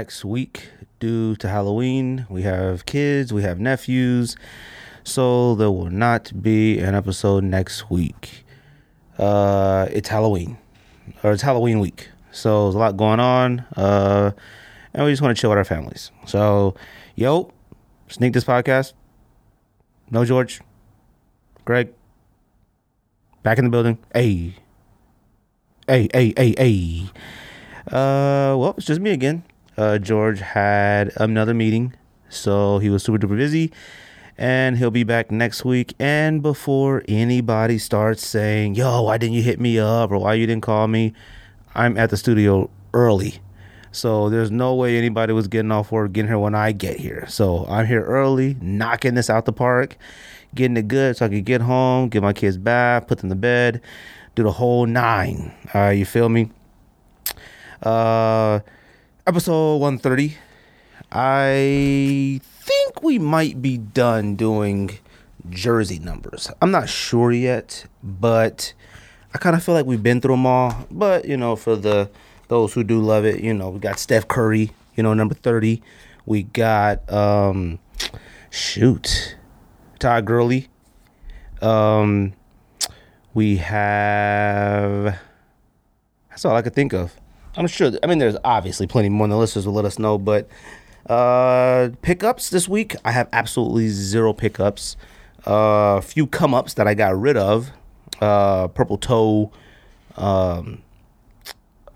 next week due to Halloween. We have kids, we have nephews, so there will not be an episode next week. Uh, it's Halloween, or it's Halloween week, so there's a lot going on, uh, and we just want to chill with our families. So, yo, Sneak Diss podcast. No George, Greg, back in the building. Hey, hey, hey, hey, hey. Uh, well, it's just me again. Uh, George had another meeting, so he was super duper busy, and he'll be back next week. And before anybody starts saying, "Yo, why didn't you hit me up?" or "Why you didn't call me," I'm at the studio early, so there's no way anybody was getting off work getting here when I get here. So I'm here early, knocking this out the park, getting it good, so I can get home, get my kids bath, put them to bed, do the whole nine. Uh, you feel me? Uh episode 130. I think we might be done doing jersey numbers. I'm not sure yet, but I kind of feel like we've been through them all. But, you know, for the those who do love it, you know, we got Steph Curry, you know, number 30. We got um shoot. Todd Gurley. Um we have that's all I could think of. I'm sure. I mean, there's obviously plenty more. than the listeners will let us know, but uh, pickups this week, I have absolutely zero pickups. A uh, few come ups that I got rid of. Uh, purple toe, um,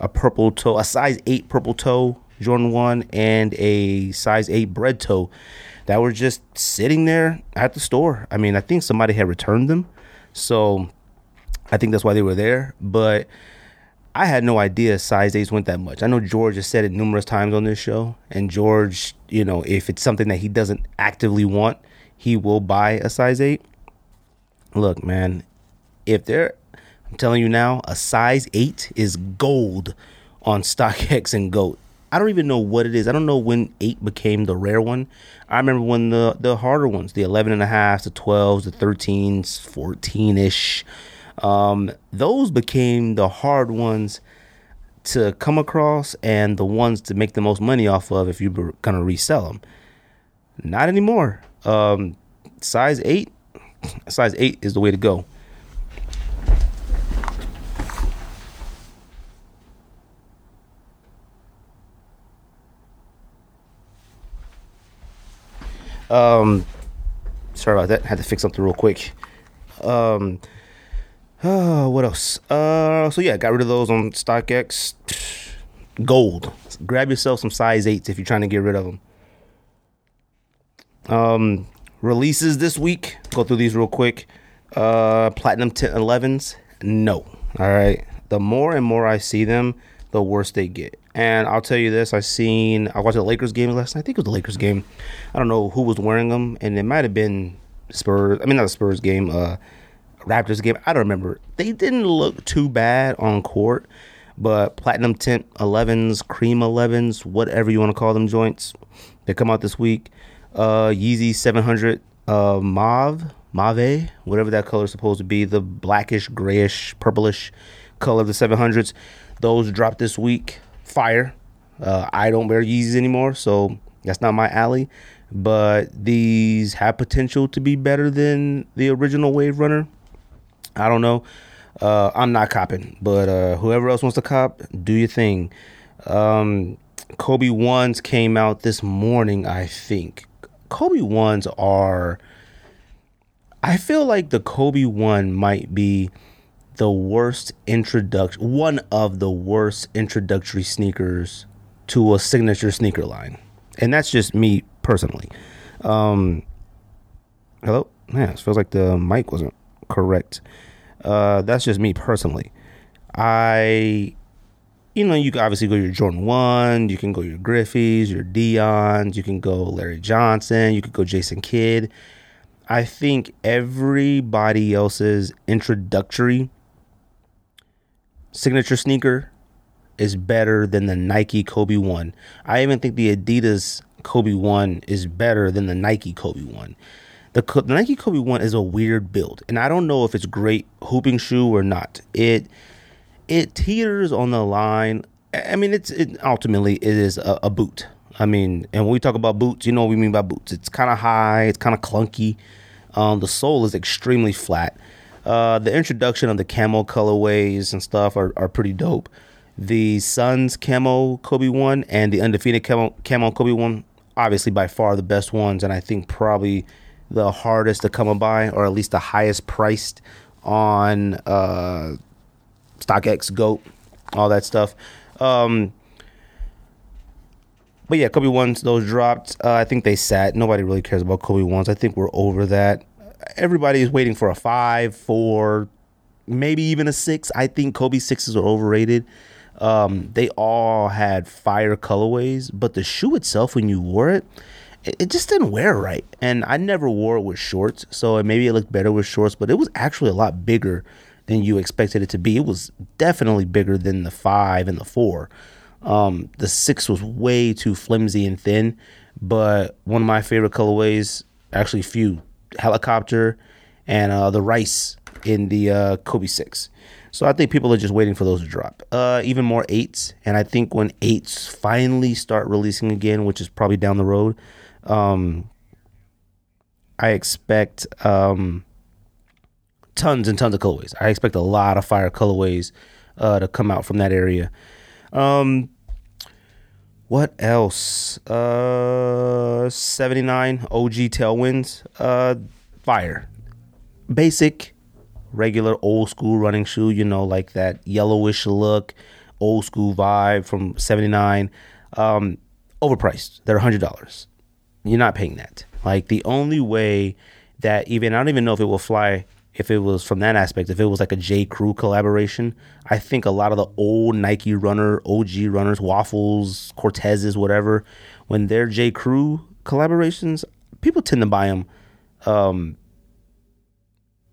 a purple toe, a size eight purple toe Jordan one, and a size eight bread toe that were just sitting there at the store. I mean, I think somebody had returned them, so I think that's why they were there, but I had no idea size eights went that much. I know George has said it numerous times on this show, and George, you know, if it's something that he doesn't actively want, he will buy a size eight. Look, man, if they're, I'm telling you now, a size eight is gold on StockX and GOAT. I don't even know what it is. I don't know when eight became the rare one. I remember when the the harder ones, the 11 and a half, the 12s, the 13s, 14 ish um, those became the hard ones to come across and the ones to make the most money off of if you were gonna resell them. Not anymore. Um, size eight, size eight is the way to go. Um, sorry about that. Had to fix something real quick. Um, uh, what else? Uh, so yeah, got rid of those on StockX. Gold. Grab yourself some size eights if you're trying to get rid of them. Um, releases this week. Go through these real quick. Uh, platinum tint, 11s. No. All right. The more and more I see them, the worse they get. And I'll tell you this: I seen I watched the Lakers game last night. I think it was the Lakers game. I don't know who was wearing them, and it might have been Spurs. I mean, not a Spurs game. Uh, Raptors game. I don't remember. They didn't look too bad on court, but platinum tint 11s, cream 11s, whatever you want to call them joints, they come out this week. Uh, Yeezy 700 uh, mauve, mauve, whatever that color is supposed to be, the blackish, grayish, purplish color of the 700s. Those drop this week. Fire. Uh, I don't wear Yeezys anymore, so that's not my alley. But these have potential to be better than the original Wave Runner. I don't know. Uh, I'm not copping, but uh, whoever else wants to cop, do your thing. Um, Kobe ones came out this morning, I think. Kobe ones are. I feel like the Kobe one might be the worst introduction, one of the worst introductory sneakers to a signature sneaker line, and that's just me personally. Um, hello, man, it feels like the mic wasn't correct. Uh, that's just me personally. I, you know, you can obviously go your Jordan One, you can go your Griffeys, your Deions, you can go Larry Johnson, you could go Jason Kidd. I think everybody else's introductory signature sneaker is better than the Nike Kobe One. I even think the Adidas Kobe One is better than the Nike Kobe One. The, the Nike Kobe one is a weird build, and I don't know if it's great hooping shoe or not. It it teeters on the line. I mean, it's it, ultimately it is a, a boot. I mean, and when we talk about boots, you know what we mean by boots. It's kind of high, it's kind of clunky. Um, the sole is extremely flat. Uh, the introduction of the camo colorways and stuff are, are pretty dope. The Suns camo Kobe one and the undefeated camo, camo Kobe one, obviously by far the best ones, and I think probably the hardest to come by, or at least the highest priced on uh, StockX, Goat, all that stuff. Um, but yeah, Kobe ones those dropped. Uh, I think they sat. Nobody really cares about Kobe ones. I think we're over that. Everybody is waiting for a five, four, maybe even a six. I think Kobe sixes are overrated. Um, they all had fire colorways, but the shoe itself, when you wore it, it, just didn't wear right. And I never wore it with shorts, so maybe it looked better with shorts, but it was actually a lot bigger than you expected it to be. It was definitely bigger than the five and the four. Um, the six was way too flimsy and thin, but one of my favorite colorways, actually few, helicopter and uh, the rice in the uh, Kobe six. So I think people are just waiting for those to drop. Uh, even more eights, and I think when eights finally start releasing again, which is probably down the road, um, I expect um, tons and tons of colorways. I expect a lot of fire colorways uh, to come out from that area. Um, what else? Uh, 79 OG Tailwinds. Uh, fire. Basic, regular old school running shoe, you know, like that yellowish look, old school vibe from 79. Um, overpriced. They're $100. You're not paying that. Like the only way that even, I don't even know if it will fly if it was from that aspect, if it was like a J. Crew collaboration, I think a lot of the old Nike runner, OG runners, Waffles, Cortezes, whatever, when they're J. Crew collaborations, people tend to buy them, um,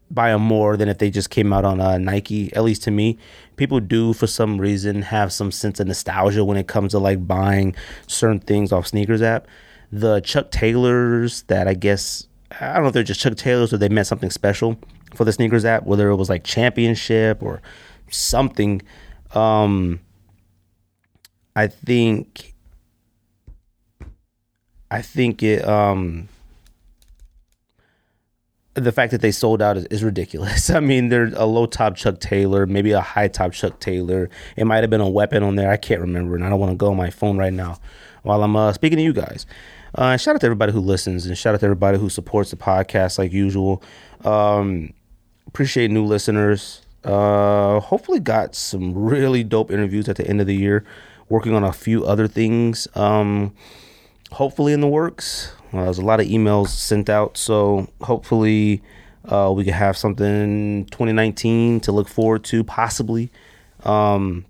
buy them more than if they just came out on uh, Nike. At least to me, people do for some reason have some sense of nostalgia when it comes to like buying certain things off sneakers app. The Chuck Taylors that I guess I don't know if they're just Chuck Taylors or they meant something special for the sneakers app, whether it was like championship or something. Um, I think, I think it, um, the fact that they sold out is, is ridiculous. I mean, they're a low top Chuck Taylor, maybe a high top Chuck Taylor. It might have been a weapon on there. I can't remember, and I don't want to go on my phone right now while I'm uh, speaking to you guys. Uh, shout out to everybody who listens, and shout out to everybody who supports the podcast like usual. Um, appreciate new listeners. Uh, hopefully, got some really dope interviews at the end of the year. Working on a few other things. Um, hopefully, in the works. Uh, there's a lot of emails sent out, so hopefully, uh, we can have something 2019 to look forward to, possibly. Um,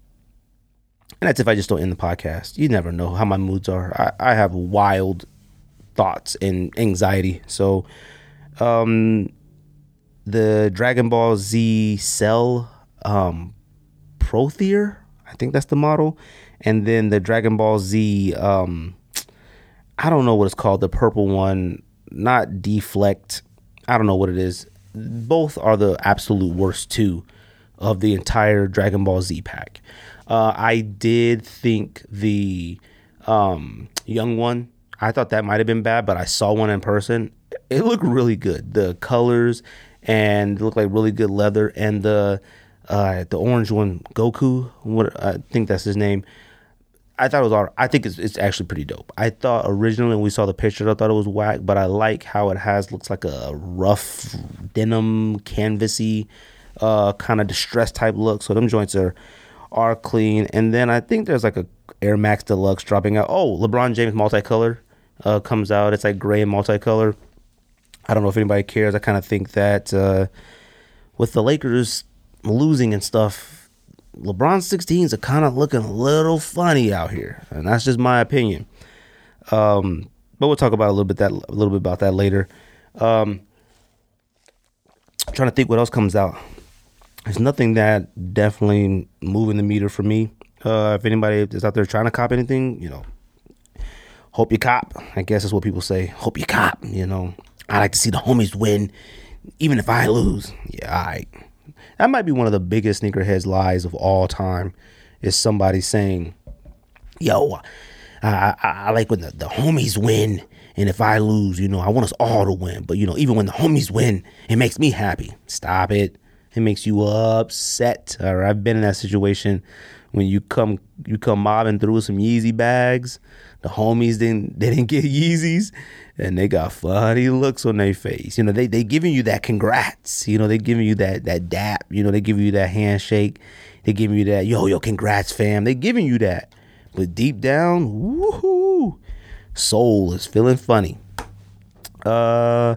and that's if I just don't end the podcast. You never know how my moods are. I, I have wild thoughts and anxiety. So, um, the Dragon Ball Z Cell um, Prophere. I think that's the model. And then the Dragon Ball Z, um, I don't know what it's called, the purple one, not Deflect. I don't know what it is. Both are the absolute worst two of the entire Dragon Ball Z pack. Uh, I did think the um, Yung-1, I thought that might have been bad, but I saw one in person. It looked really good. The colors and it looked like really good leather. And the uh, the orange one, Goku, what I think that's his name. I thought it was all. I think it's it's actually pretty dope. I thought originally when we saw the picture, I thought it was whack, but I like how it has looks like a rough denim canvasy uh, kind of distressed type look. So them joints are are clean. And then I think there's like a Air Max Deluxe dropping out. Oh, LeBron James multicolor uh, comes out. It's like gray and multicolor. I don't know if anybody cares. I kind of think that uh, with the Lakers losing and stuff, LeBron 16s are kind of looking a little funny out here, and that's just my opinion. Um, but we'll talk about a little bit that a little bit about that later. Um, trying to think what else comes out. There's nothing that definitely moving the meter for me. Uh, if anybody is out there trying to cop anything, you know, hope you cop. I guess that's what people say. Hope you cop. You know, I like to see the homies win, even if I lose. Yeah, all right. That might be one of the biggest sneakerheads lies of all time. Is somebody saying, yo, I, I, I like when the, the homies win. And if I lose, you know, I want us all to win. But, you know, even when the homies win, it makes me happy. Stop it. It makes you upset. All right. I've been in that situation when you come you come mobbing through some Yeezy bags. The homies didn't they didn't get Yeezys and they got funny looks on their face. You know, they they giving you that congrats. You know, they giving you that that dap. You know, they giving you that handshake. They giving you that yo yo congrats fam. They giving you that. But deep down, woohoo, soul is feeling funny. Uh,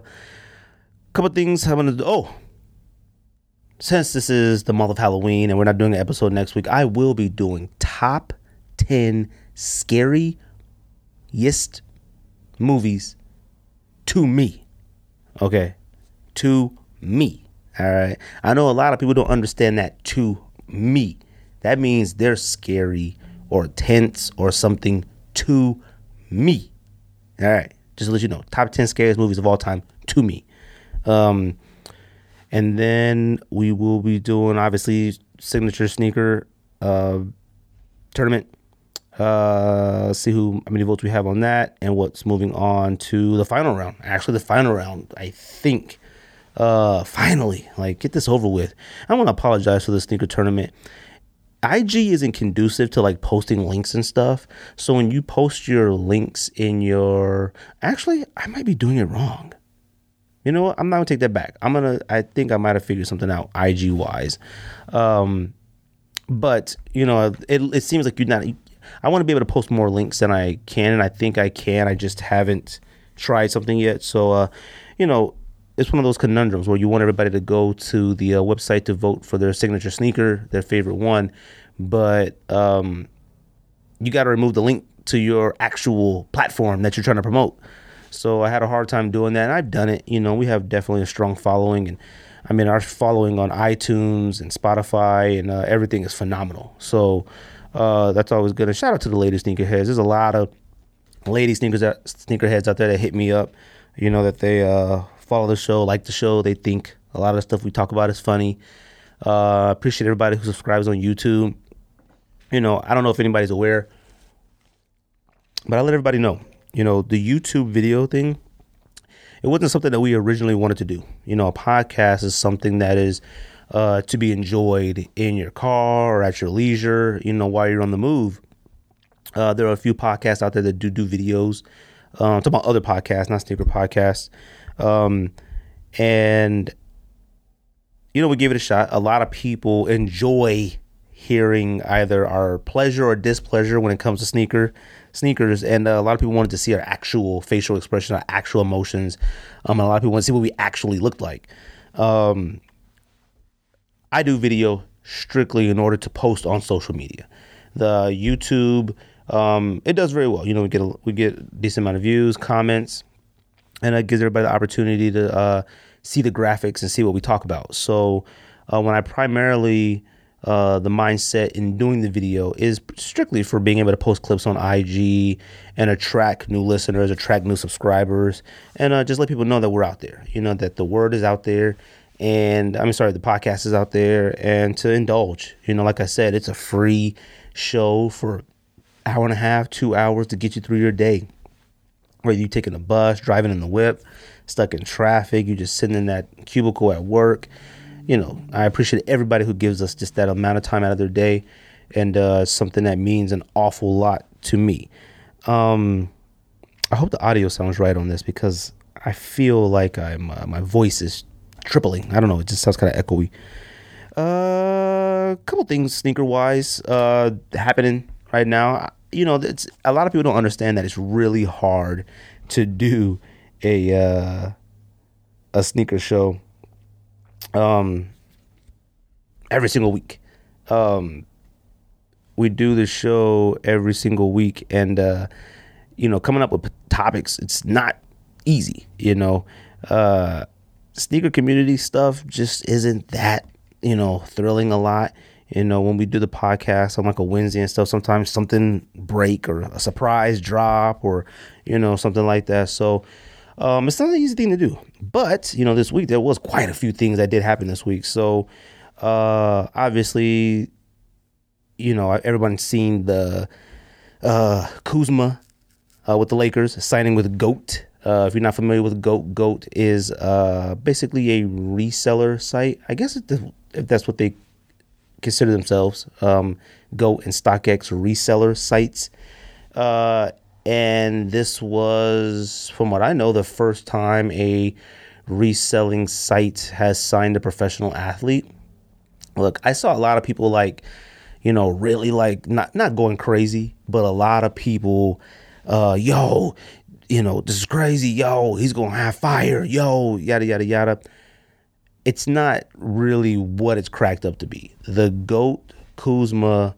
couple things I'm gonna do. Oh, since this is the month of Halloween and we're not doing an episode next week, I will be doing top 10 scariest movies to me. Okay. To me. All right. I know a lot of people don't understand that to me. That means they're scary or tense or something to me. All right. Just to let you know, top 10 scariest movies of all time to me. Um, and then we will be doing obviously signature sneaker uh, tournament. Uh, see who how many votes we have on that, and what's moving on to the final round. Actually, the final round, I think. Uh, finally, like get this over with. I want to apologize for the sneaker tournament. IG isn't conducive to like posting links and stuff. So when you post your links in your, actually, I might be doing it wrong. You know what? I'm not gonna take that back. I'm gonna. I think I might have figured something out IG wise. Um, but you know, it it seems like you're not. I want to be able to post more links than I can, and I think I can. I just haven't tried something yet. So, uh, you know, it's one of those conundrums where you want everybody to go to the uh, website to vote for their signature sneaker, their favorite one, but um, you got to remove the link to your actual platform that you're trying to promote. So I had a hard time doing that, and I've done it. You know, we have definitely a strong following, and I mean, our following on iTunes and Spotify and uh, everything is phenomenal. So uh, that's always good. And shout out to the lady sneakerheads. There's a lot of lady sneakers sneakerheads out there that hit me up. You know that they uh, follow the show, like the show. They think a lot of the stuff we talk about is funny. Uh, appreciate everybody who subscribes on YouTube. You know, I don't know if anybody's aware, but I let everybody know you know, the YouTube video thing, it wasn't something that we originally wanted to do. You know, a podcast is something that is uh, to be enjoyed in your car or at your leisure, you know, while you're on the move. Uh, there are a few podcasts out there that do do videos. Um, talking about other podcasts, not sneaker podcasts. Um, and, you know, we give it a shot. A lot of people enjoy hearing either our pleasure or displeasure when it comes to sneaker sneakers, and uh, a lot of people wanted to see our actual facial expression, our actual emotions. Um, a lot of people want to see what we actually looked like. Um, I do video strictly in order to post on social media. The YouTube, um, it does very well. You know, we get a, we get decent amount of views, comments, and it gives everybody the opportunity to uh, see the graphics and see what we talk about. So uh, when I primarily uh, the mindset in doing the video is strictly for being able to post clips on IG and attract new listeners, attract new subscribers, and uh, just let people know that we're out there. You know that the word is out there, and I'm sorry, the podcast is out there, and to indulge. You know, like I said, it's a free show for hour and a half, two hours to get you through your day. Whether you're taking a bus, driving in the whip, stuck in traffic, you just sitting in that cubicle at work you know, I appreciate everybody who gives us just that amount of time out of their day, and uh, something that means an awful lot to me. Um, I hope the audio sounds right on this because I feel like I'm uh, my voice is tripling. I don't know, it just sounds kind of echoey. A uh, couple things sneaker wise uh, happening right now. You know, it's a lot of people don't understand that it's really hard to do a uh, a sneaker show um, every single week. Um, we do the show every single week, and uh, you know, coming up with topics, it's not easy. You know, uh, sneaker community stuff just isn't that you know thrilling a lot. You know, when we do the podcast on like a Wednesday and stuff, sometimes something break or a surprise drop or you know something like that. So um, it's not an easy thing to do, but you know, this week there was quite a few things that did happen this week. So uh, obviously, you know, everyone's seen the uh, Kuzma uh, with the Lakers, signing with GOAT. Uh, if you're not familiar with GOAT, GOAT is uh, basically a reseller site. I guess if that's what they consider themselves, um, GOAT and StockX reseller sites. Uh, and this was, from what I know, the first time a reselling site has signed a professional athlete. Look, I saw a lot of people like, you know, really like not not going crazy, but a lot of people, uh, yo, you know, this is crazy, yo, he's gonna have fire, yo, yada yada yada. It's not really what it's cracked up to be. The goat Kuzma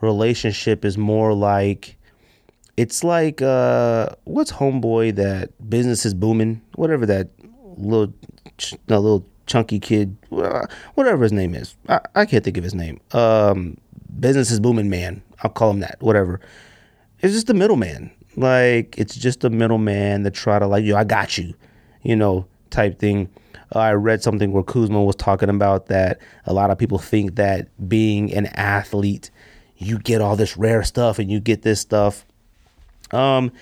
relationship is more like it's like uh what's homeboy that business is booming? Whatever that little that little chunky kid whatever his name is. I, I can't think of his name. Um business is booming man. I'll call him that whatever. It's just the middleman like it's just a middleman that try to like yo i got you you know type thing uh, I read something where Kuzma was talking about that a lot of people think that being an athlete, you get all this rare stuff and you get this stuff. Um,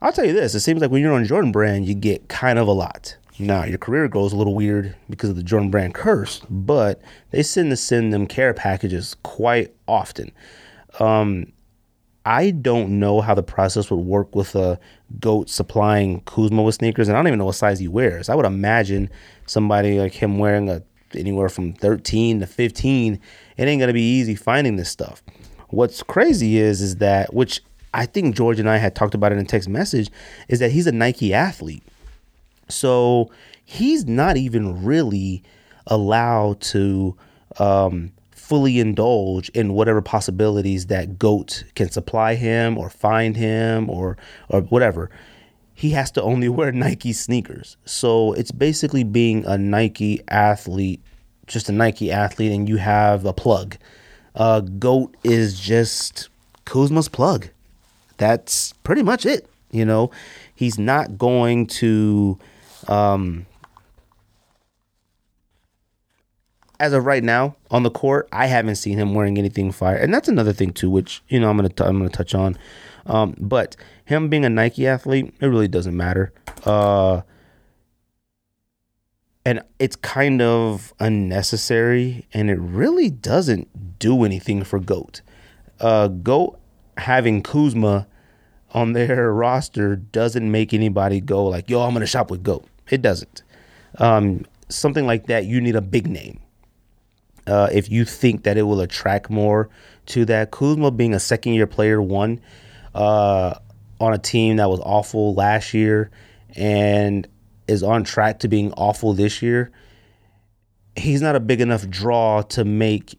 I'll tell you this: it seems like when you're on Jordan Brand, you get kind of a lot. Now your career goes a little weird because of the Jordan Brand curse, but they send to send them care packages quite often. Um, I don't know how the process would work with a goat supplying Kuzma with sneakers, and I don't even know what size he wears. I would imagine somebody like him wearing a anywhere from 13 to 15. It ain't gonna be easy finding this stuff. What's crazy is is that which I think George and I had talked about it in text message is that he's a Nike athlete. So he's not even really allowed to um, fully indulge in whatever possibilities that GOAT can supply him or find him or or whatever. He has to only wear Nike sneakers. So it's basically being a Nike athlete, just a Nike athlete, and you have a plug. Uh, GOAT is just Kuzma's plug that's pretty much it. You know, he's not going to. Um, as of right now on the court, I haven't seen him wearing anything fire, and that's another thing too, which you know I'm gonna t- I'm gonna touch on. Um, but him being a Nike athlete, it really doesn't matter. Uh, and it's kind of unnecessary, and it really doesn't do anything for Goat. Uh, Goat having Kuzma on their roster doesn't make anybody go like, "Yo, I'm gonna shop with Goat." It doesn't. Um, something like that, you need a big name. Uh, if you think that it will attract more to that, Kuzma being a second year player, one uh, on a team that was awful last year and is on track to being awful this year, he's not a big enough draw to make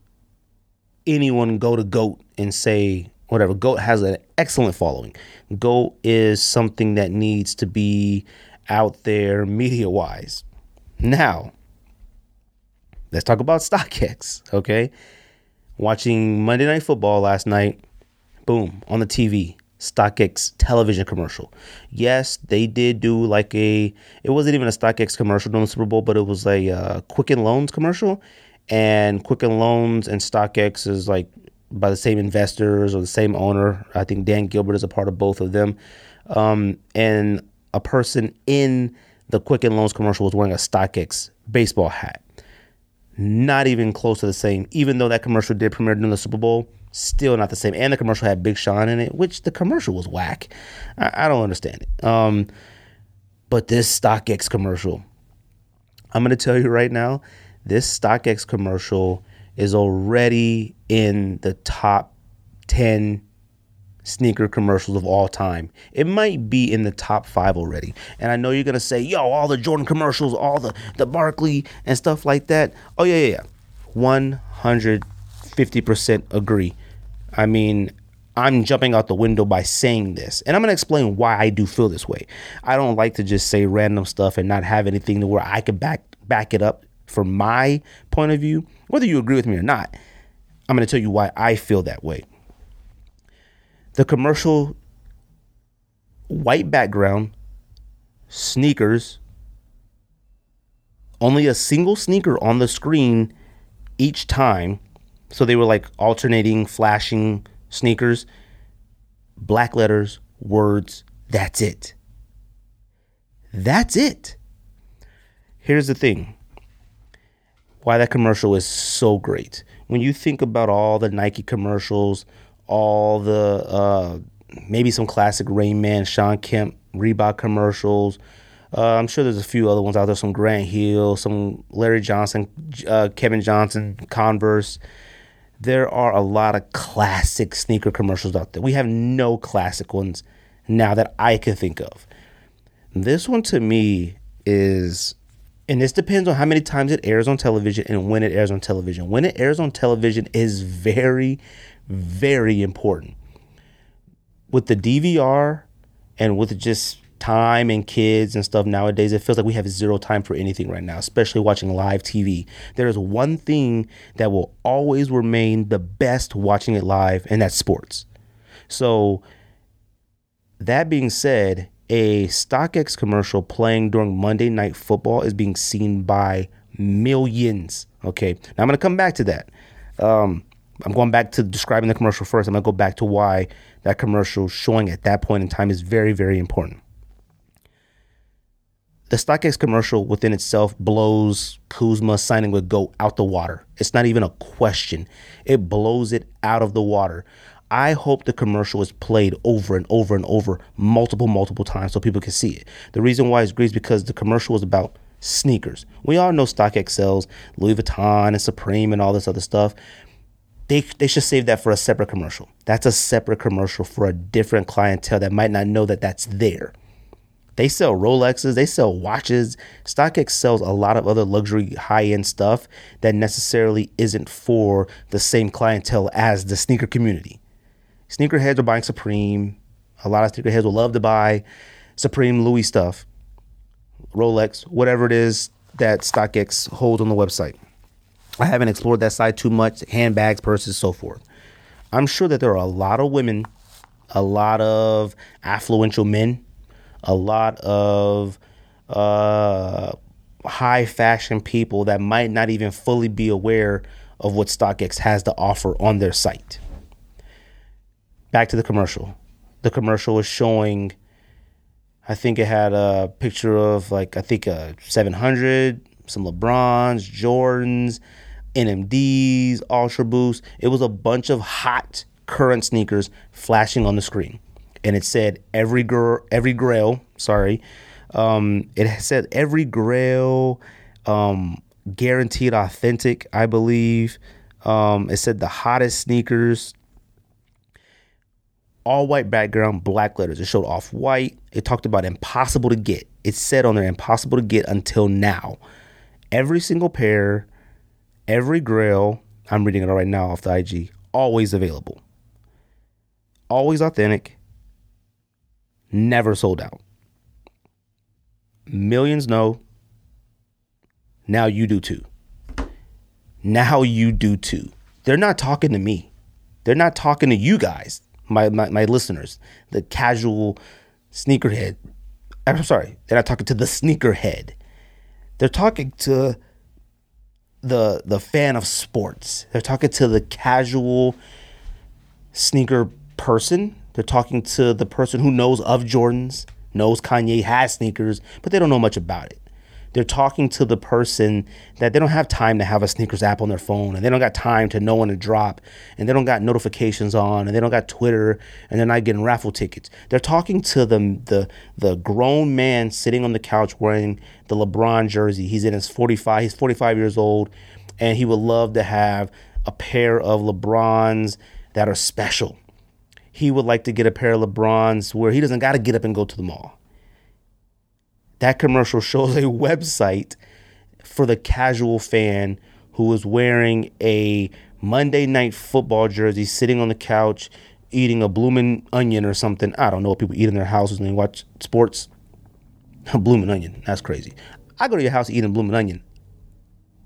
anyone go to GOAT and say, whatever. GOAT has an excellent following. GOAT is something that needs to be out there media wise. Now, let's talk about StockX, okay? Watching Monday Night Football last night, boom, on the TV, StockX television commercial. Yes, they did do like a, it wasn't even a StockX commercial during the Super Bowl, but it was a uh, Quicken Loans commercial. And Quicken Loans and StockX is like by the same investors or the same owner. I think Dan Gilbert is a part of both of them. Um, and a person in the Quicken Loans commercial was wearing a StockX baseball hat. Not even close to the same, even though that commercial did premiere during the Super Bowl, still not the same. And the commercial had Big Sean in it, which the commercial was whack. I, I don't understand it. Um, but this StockX commercial, I'm going to tell you right now, this StockX commercial is already in the top 10 sneaker commercials of all time. It might be in the top five already. And I know you're gonna say, yo, all the Jordan commercials, all the the Barkley and stuff like that. Oh yeah, yeah, yeah. 150% agree. I mean, I'm jumping out the window by saying this. And I'm going to explain why I do feel this way. I don't like to just say random stuff and not have anything to where I can back back it up from my point of view, whether you agree with me or not, I'm going to tell you why I feel that way. The commercial, white background, sneakers, only a single sneaker on the screen each time. So they were like alternating, flashing sneakers. black letters, words. That's it. That's it. Here's the thing why that commercial is so great. When you think about all the Nike commercials, all the uh, maybe some classic Reign Man, Shawn Kemp, Reebok commercials. Uh, I'm sure there's a few other ones out there, some Grant Hill, some Larry Johnson, uh, Kevin Johnson, Converse. There are a lot of classic sneaker commercials out there. We have no classic ones now that I can think of. This one to me is, and this depends on how many times it airs on television and when it airs on television. When it airs on television is very, very important. With the DVR and with just time and kids and stuff nowadays, it feels like we have zero time for anything right now, especially watching live TV. There is one thing that will always remain the best watching it live, and that's sports. So, that being said, a StockX commercial playing during Monday Night Football is being seen by millions. Okay, now I'm going to come back to that. Um, I'm going back to describing the commercial first. I'm going to go back to why that commercial showing at that point in time is very, very important. The StockX commercial within itself blows Kuzma signing with GOAT out the water. It's not even a question. It blows it out of the water. I hope the commercial is played over and over and over multiple, multiple times so people can see it. The reason why it's great is because the commercial is about sneakers. We all know StockX sells Louis Vuitton and Supreme and all this other stuff. They, they should save that for a separate commercial. That's a separate commercial for a different clientele that might not know that that's there. They sell Rolexes, they sell watches. StockX sells a lot of other luxury high end stuff that necessarily isn't for the same clientele as the sneaker community. Sneakerheads are buying Supreme. A lot of sneakerheads will love to buy Supreme Louis stuff, Rolex, whatever it is that StockX holds on the website. I haven't explored that side too much, handbags, purses, so forth. I'm sure that there are a lot of women, a lot of affluential men, a lot of uh, high fashion people that might not even fully be aware of what StockX has to offer on their site. Back to the commercial. The commercial is showing, I think it had a picture of like, I think a 700, some LeBrons, Jordans, NMDs, Ultra Boost. It was a bunch of hot current sneakers flashing on the screen, and it said every girl, every Grail. Sorry, um, it said every Grail, um, guaranteed authentic. I believe. Um, it said the hottest sneakers. All white background, black letters. It showed off white. It talked about impossible to get. It said on there impossible to get until now. Every single pair every grail, I'm reading it right now off the IG, always available. Always authentic, never sold out. Millions know. Now you do too. Now you do too. They're not talking to me. They're not talking to you guys, my, my, my listeners, the casual sneakerhead. I'm sorry, they're not talking to the sneakerhead. They're talking to the the fan of sports. They're talking to the casual sneaker person. They're talking to the person who knows of Jordans, knows Kanye has sneakers, but they don't know much about it. They're talking to the person that they don't have time to have a sneakers app on their phone and they don't got time to know when to drop and they don't got notifications on and they don't got Twitter and they're not getting raffle tickets. They're talking to the the the grown man sitting on the couch wearing the LeBron jersey. He's in his 45, he's 45 years old and he would love to have a pair of LeBrons that are special. He would like to get a pair of LeBrons where he doesn't got to get up and go to the mall that commercial shows a website for the casual fan who is wearing a Monday night football jersey, sitting on the couch, eating a blooming onion or something. I don't know what people eat in their houses when they watch sports. A blooming onion. That's crazy. I go to your house eating a blooming onion.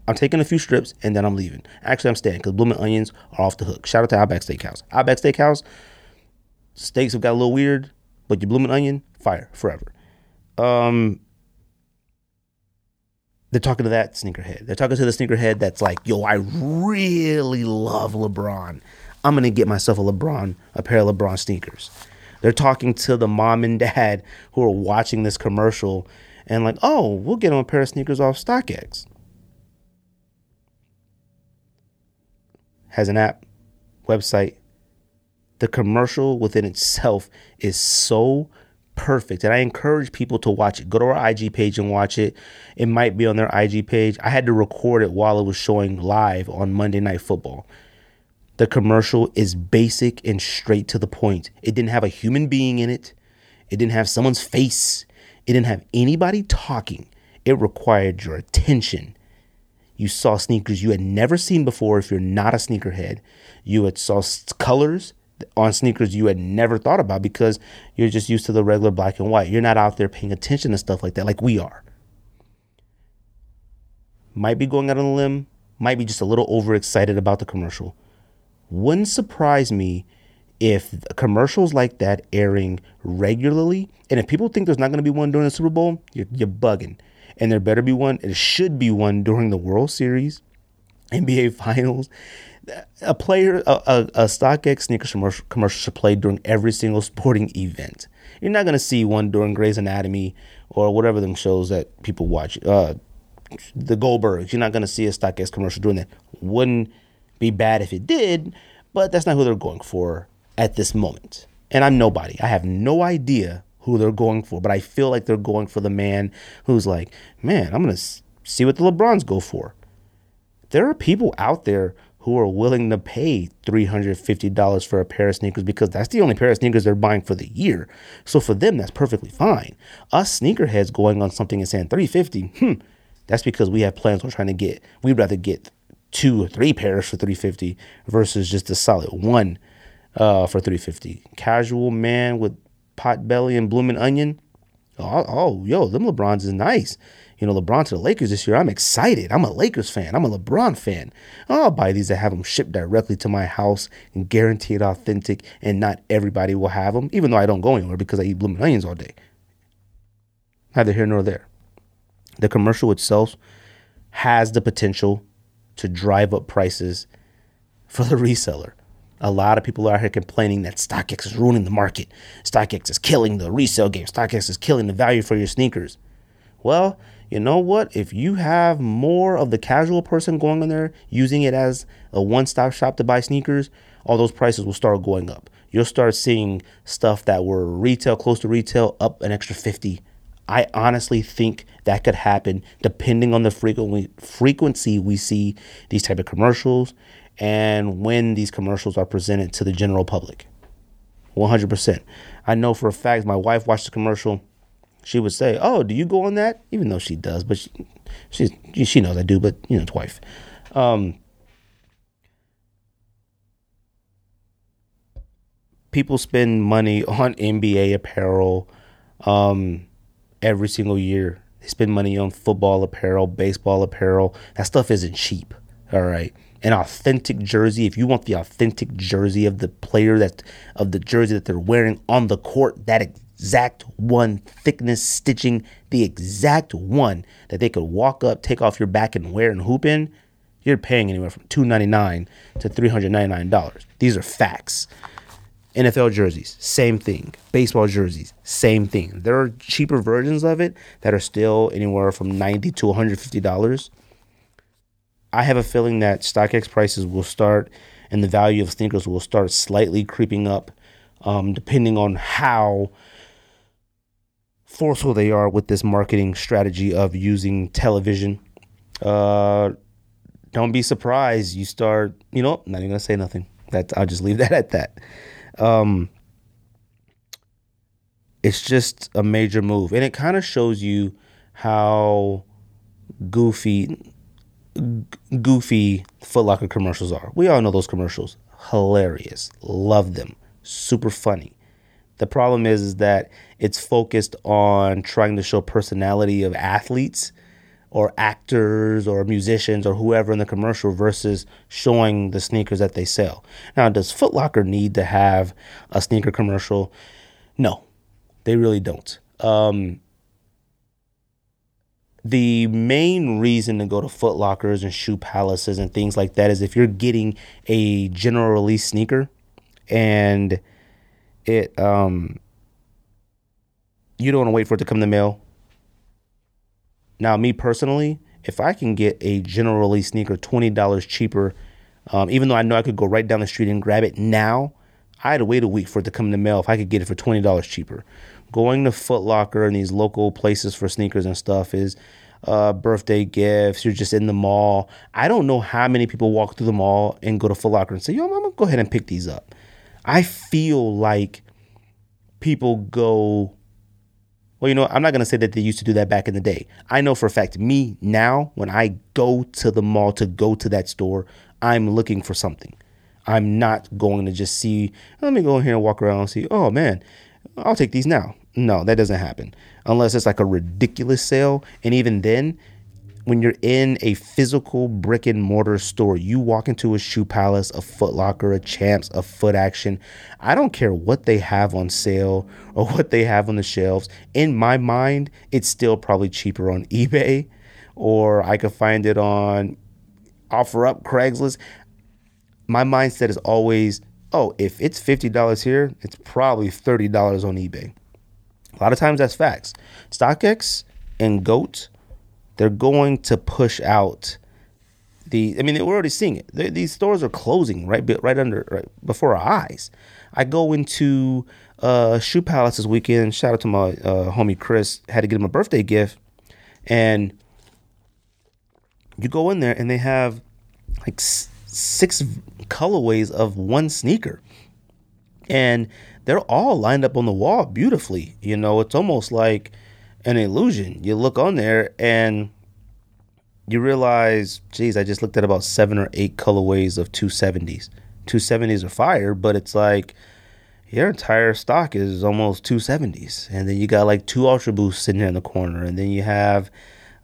I'm taking a few strips and then I'm leaving. Actually, I'm staying because blooming onions are off the hook. Shout out to Outback Steakhouse. Outback Steakhouse, steaks have got a little weird, but your blooming onion, fire forever. Um, they're talking to that sneakerhead. They're talking to the sneakerhead that's like, yo, I really love LeBron. I'm gonna get myself a LeBron, a pair of LeBron sneakers. They're talking to the mom and dad who are watching this commercial and like, oh, we'll get them a pair of sneakers off StockX. Has an app, website. The commercial within itself is so perfect. And I encourage people to watch it. Go to our IG page and watch it. It might be on their IG page. I had to record it while it was showing live on Monday Night Football. The commercial is basic and straight to the point. It didn't have a human being in it, it didn't have someone's face, it didn't have anybody talking. It required your attention. You saw sneakers you had never seen before if you're not a sneakerhead. You had saw colors on sneakers you had never thought about because you're just used to the regular black and white. You're not out there paying attention to stuff like that like we are. Might be going out on a limb, might be just a little overexcited about the commercial wouldn't surprise me if commercials like that airing regularly, and if people think there's not going to be one during the Super Bowl, you're, you're bugging. And there better be one. It should be one during the World Series, NBA Finals. A player, a, a, a StockX sneakers commercial, commercial should play during every single sporting event. You're not going to see one during Grey's Anatomy or whatever them shows that people watch. Uh, the Goldbergs. You're not going to see a StockX commercial doing that. Wouldn't be bad if it did, but that's not who they're going for at this moment. And I'm nobody. I have no idea who they're going for, but I feel like they're going for the man who's like, man, I'm going to see what the LeBrons go for. There are people out there who are willing to pay $350 for a pair of sneakers because that's the only pair of sneakers they're buying for the year. So for them, that's perfectly fine. Us sneakerheads going on something and saying 350 hmm, that's because we have plans we're trying to get. We'd rather get two or three pairs for 350 versus just a solid one uh, for 350. Casual man with pot belly and blooming onion. Oh, oh, yo, them LeBrons is nice. You know, LeBron to the Lakers this year. I'm excited. I'm a Lakers fan. I'm a LeBron fan. I'll buy these and have them shipped directly to my house and guaranteed authentic. And not everybody will have them, even though I don't go anywhere because I eat blooming onions all day. Neither here nor there. The commercial itself has the potential to drive up prices for the reseller. A lot of people are out here complaining that StockX is ruining the market. StockX is killing the resale game. StockX is killing the value for your sneakers. Well, you know what? If you have more of the casual person going in there using it as a one stop shop to buy sneakers, all those prices will start going up. You'll start seeing stuff that were retail, close to retail, up an extra 50, I honestly think that could happen depending on the frequency we see these type of commercials and when these commercials are presented to the general public. 100%. I know for a fact my wife watched the commercial. She would say, "Oh, do you go on that?" Even though she does, but she she, she knows I do, but you know, it's wife. Um, people spend money on NBA apparel. Um, every single year. They spend money on football apparel, baseball apparel. That stuff isn't cheap. All right. An authentic jersey, if you want the authentic jersey of the player that of the jersey that they're wearing on the court, that exact one thickness stitching, the exact one that they could walk up, take off your back and wear and hoop in, you're paying anywhere from 299 to $399. These are facts. NFL jerseys, same thing. Baseball jerseys, same thing. There are cheaper versions of it that are still anywhere from 90 to $150. I have a feeling that StockX prices will start and the value of sneakers will start slightly creeping up um, depending on how forceful they are with this marketing strategy of using television. Uh, don't be surprised. You start, you know, not even gonna say nothing. That I'll just leave that at that. Um, it's just a major move, and it kind of shows you how goofy, goofy Foot Locker commercials are. We all know those commercials. Hilarious, love them, super funny. The problem is, is that it's focused on trying to show personality of athletes or actors or musicians or whoever in the commercial versus showing the sneakers that they sell. Now, does Foot Locker need to have a sneaker commercial? No, they really don't. Um, the main reason to go to Foot Lockers and shoe palaces and things like that is if you're getting a general release sneaker and it um you don't want to wait for it to come in the mail. Now, me personally, if I can get a general release sneaker twenty dollars cheaper, um, even though I know I could go right down the street and grab it now, I had to wait a week for it to come in the mail. If I could get it for twenty dollars cheaper, going to Foot Locker and these local places for sneakers and stuff is uh, birthday gifts. You're just in the mall. I don't know how many people walk through the mall and go to Foot Locker and say, "Yo, gonna go ahead and pick these up." I feel like people go well, you know, I'm not to say that they used to do that back in the day. I know for a fact, me now, when I go to the mall to go to that store, I'm looking for something. I'm not going to just see, let me go in here and walk around and see, oh man, I'll take these now. No, that doesn't happen unless it's like a ridiculous sale. And even then, when you're in a physical brick and mortar store, you walk into a Shoe Palace, a Foot Locker, a Champs, a Foot Action. I don't care what they have on sale or what they have on the shelves. In my mind, it's still probably cheaper on eBay or I could find it on OfferUp, Craigslist. My mindset is always, oh, if it's $50 here, it's probably $30 on eBay. A lot of times that's facts. StockX and GOAT they're going to push out the. I mean, we're already seeing it. They, these stores are closing right, right under, right before our eyes. I go into uh, Shoe Palace this weekend. Shout out to my uh, homie Chris. Had to get him a birthday gift, and you go in there and they have like six colorways of one sneaker, and they're all lined up on the wall beautifully. You know, it's almost like an illusion. You look on there and you realize, geez, I just looked at about seven or eight colorways of 270s. 270s are fire, but it's like your entire stock is almost 270s. And then you got like two Ultra Boosts sitting in the corner. And then you have,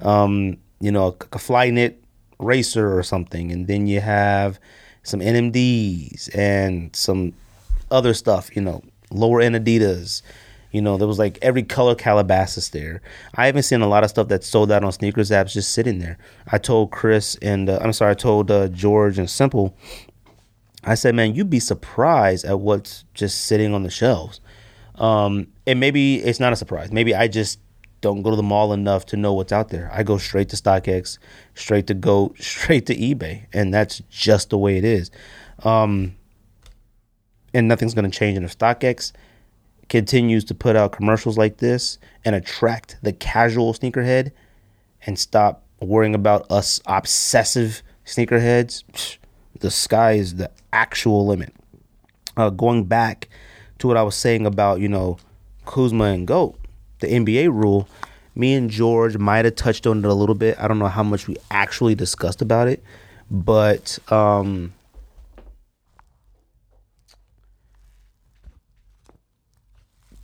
um, you know, a, a Flyknit racer or something. And then you have some NMDs and some other stuff, you know, lower end Adidas you know, there was like every color Calabasas there. I haven't seen a lot of stuff that's sold out on sneakers apps just sitting there. I told Chris and uh, I'm sorry, I told uh, George and Simple. I said, man, you'd be surprised at what's just sitting on the shelves. Um, and maybe it's not a surprise. Maybe I just don't go to the mall enough to know what's out there. I go straight to StockX, straight to Go, straight to eBay, and that's just the way it is. Um, and nothing's going to change. And if StockX continues to put out commercials like this and attract the casual sneakerhead and stop worrying about us obsessive sneakerheads, the sky is the actual limit. Uh, going back to what I was saying about, you know, Kuzma and GOAT, the NBA rule, me and George might have touched on it a little bit. I don't know how much we actually discussed about it, but um,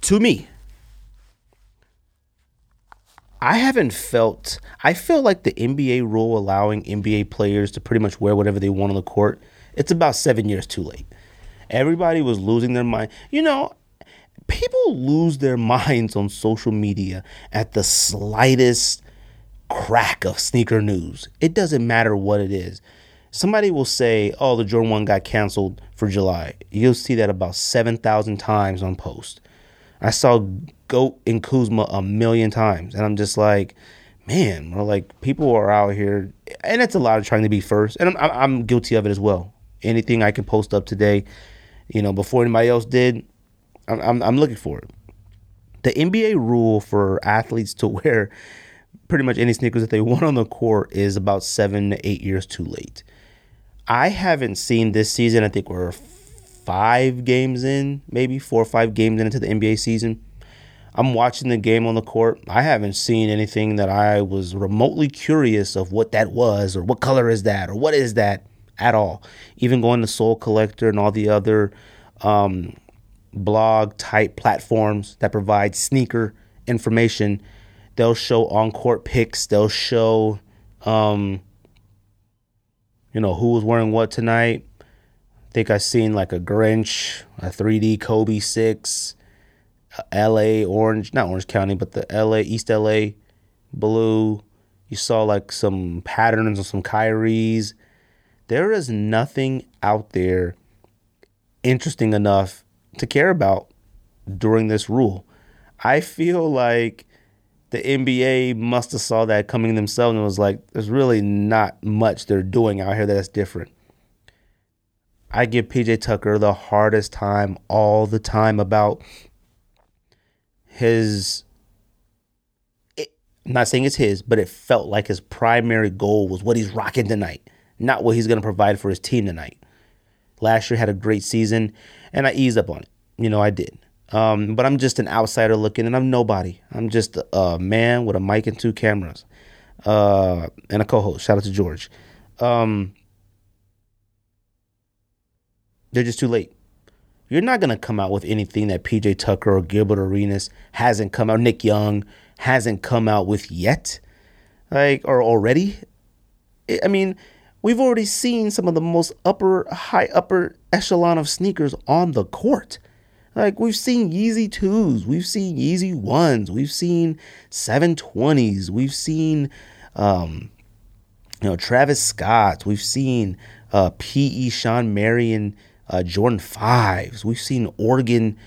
to me, I haven't felt. I feel like the NBA rule allowing NBA players to pretty much wear whatever they want on the court. It's about seven years too late. Everybody was losing their mind. You know, people lose their minds on social media at the slightest crack of sneaker news. It doesn't matter what it is. Somebody will say, "Oh, the Jordan One got canceled for July." You'll see that about seven thousand times on post. I saw Goat and Kuzma a million times, and I'm just like, man, like people are out here, and it's a lot of trying to be first, and I'm I'm guilty of it as well. Anything I can post up today, you know, before anybody else did, I'm I'm, looking for it. The NBA rule for athletes to wear pretty much any sneakers that they want on the court is about seven to eight years too late. I haven't seen this season. I think we're five games in, maybe four or five games into the NBA season. I'm watching the game on the court. I haven't seen anything that I was remotely curious of what that was or what color is that or what is that at all. Even going to Sole Collector and all the other um, blog type platforms that provide sneaker information, they'll show on court pics. They'll show, um, you know, who was wearing what tonight I think I seen like a Grinch, a 3D Kobe 6, LA Orange, not Orange County, but the LA East LA blue. You saw like some patterns on some Kyries. There is nothing out there interesting enough to care about during this rule. I feel like the NBA must have saw that coming themselves and was like, there's really not much they're doing out here that's different. I give PJ Tucker the hardest time all the time about his. I'm not saying it's his, but it felt like his primary goal was what he's rocking tonight, not what he's going to provide for his team tonight. Last year had a great season, and I eased up on it. You know, I did. Um, but I'm just an outsider looking, and I'm nobody. I'm just a man with a mic and two cameras, uh, and a co-host. Shout out to George. Um, they're just too late. You're not gonna come out with anything that PJ Tucker or Gilbert Arenas hasn't come out, Nick Young hasn't come out with yet, like or already. I mean, we've already seen some of the most upper, high upper echelon of sneakers on the court. Like we've seen Yeezy 2s, we've seen Yeezy 1s, we've seen 720s, we've seen um, you know Travis Scott, we've seen uh, PE Shawn Marion uh, Jordan 5s, we've seen Oregon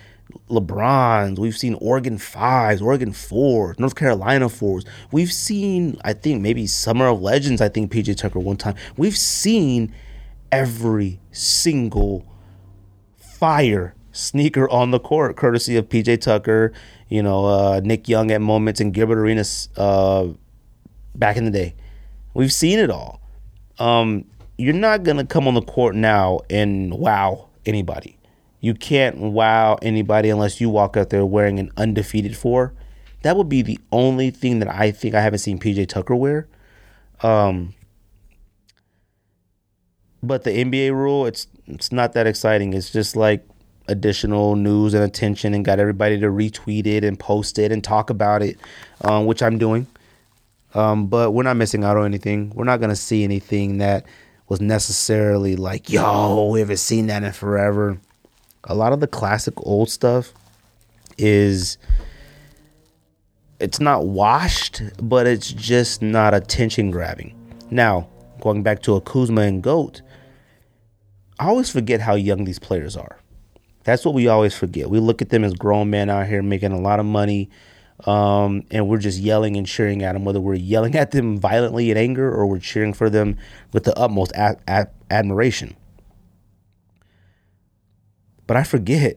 LeBrons, we've seen Oregon 5s, Oregon 4s, North Carolina 4s. We've seen I think maybe Summer of Legends, I think PJ Tucker one time. We've seen every single fire sneaker on the court, courtesy of PJ Tucker, you know, uh, Nick Young at moments, and Gilbert Arenas uh, back in the day. We've seen it all. Um, you're not gonna come on the court now and wow anybody. You can't wow anybody unless you walk out there wearing an undefeated four. That would be the only thing that I think I haven't seen PJ Tucker wear. Um, but the NBA rule, it's it's not that exciting. It's just like additional news and attention and got everybody to retweet it and post it and talk about it, um, which I'm doing. Um, but we're not missing out on anything. We're not gonna see anything that was necessarily like, yo, we haven't seen that in forever. A lot of the classic old stuff is it's not washed, but it's just not attention grabbing. Now, going back to a and Goat, I always forget how young these players are. That's what we always forget. We look at them as grown men out here making a lot of money, um, and we're just yelling and cheering at them, whether we're yelling at them violently in anger or we're cheering for them with the utmost a- a- admiration. But I forget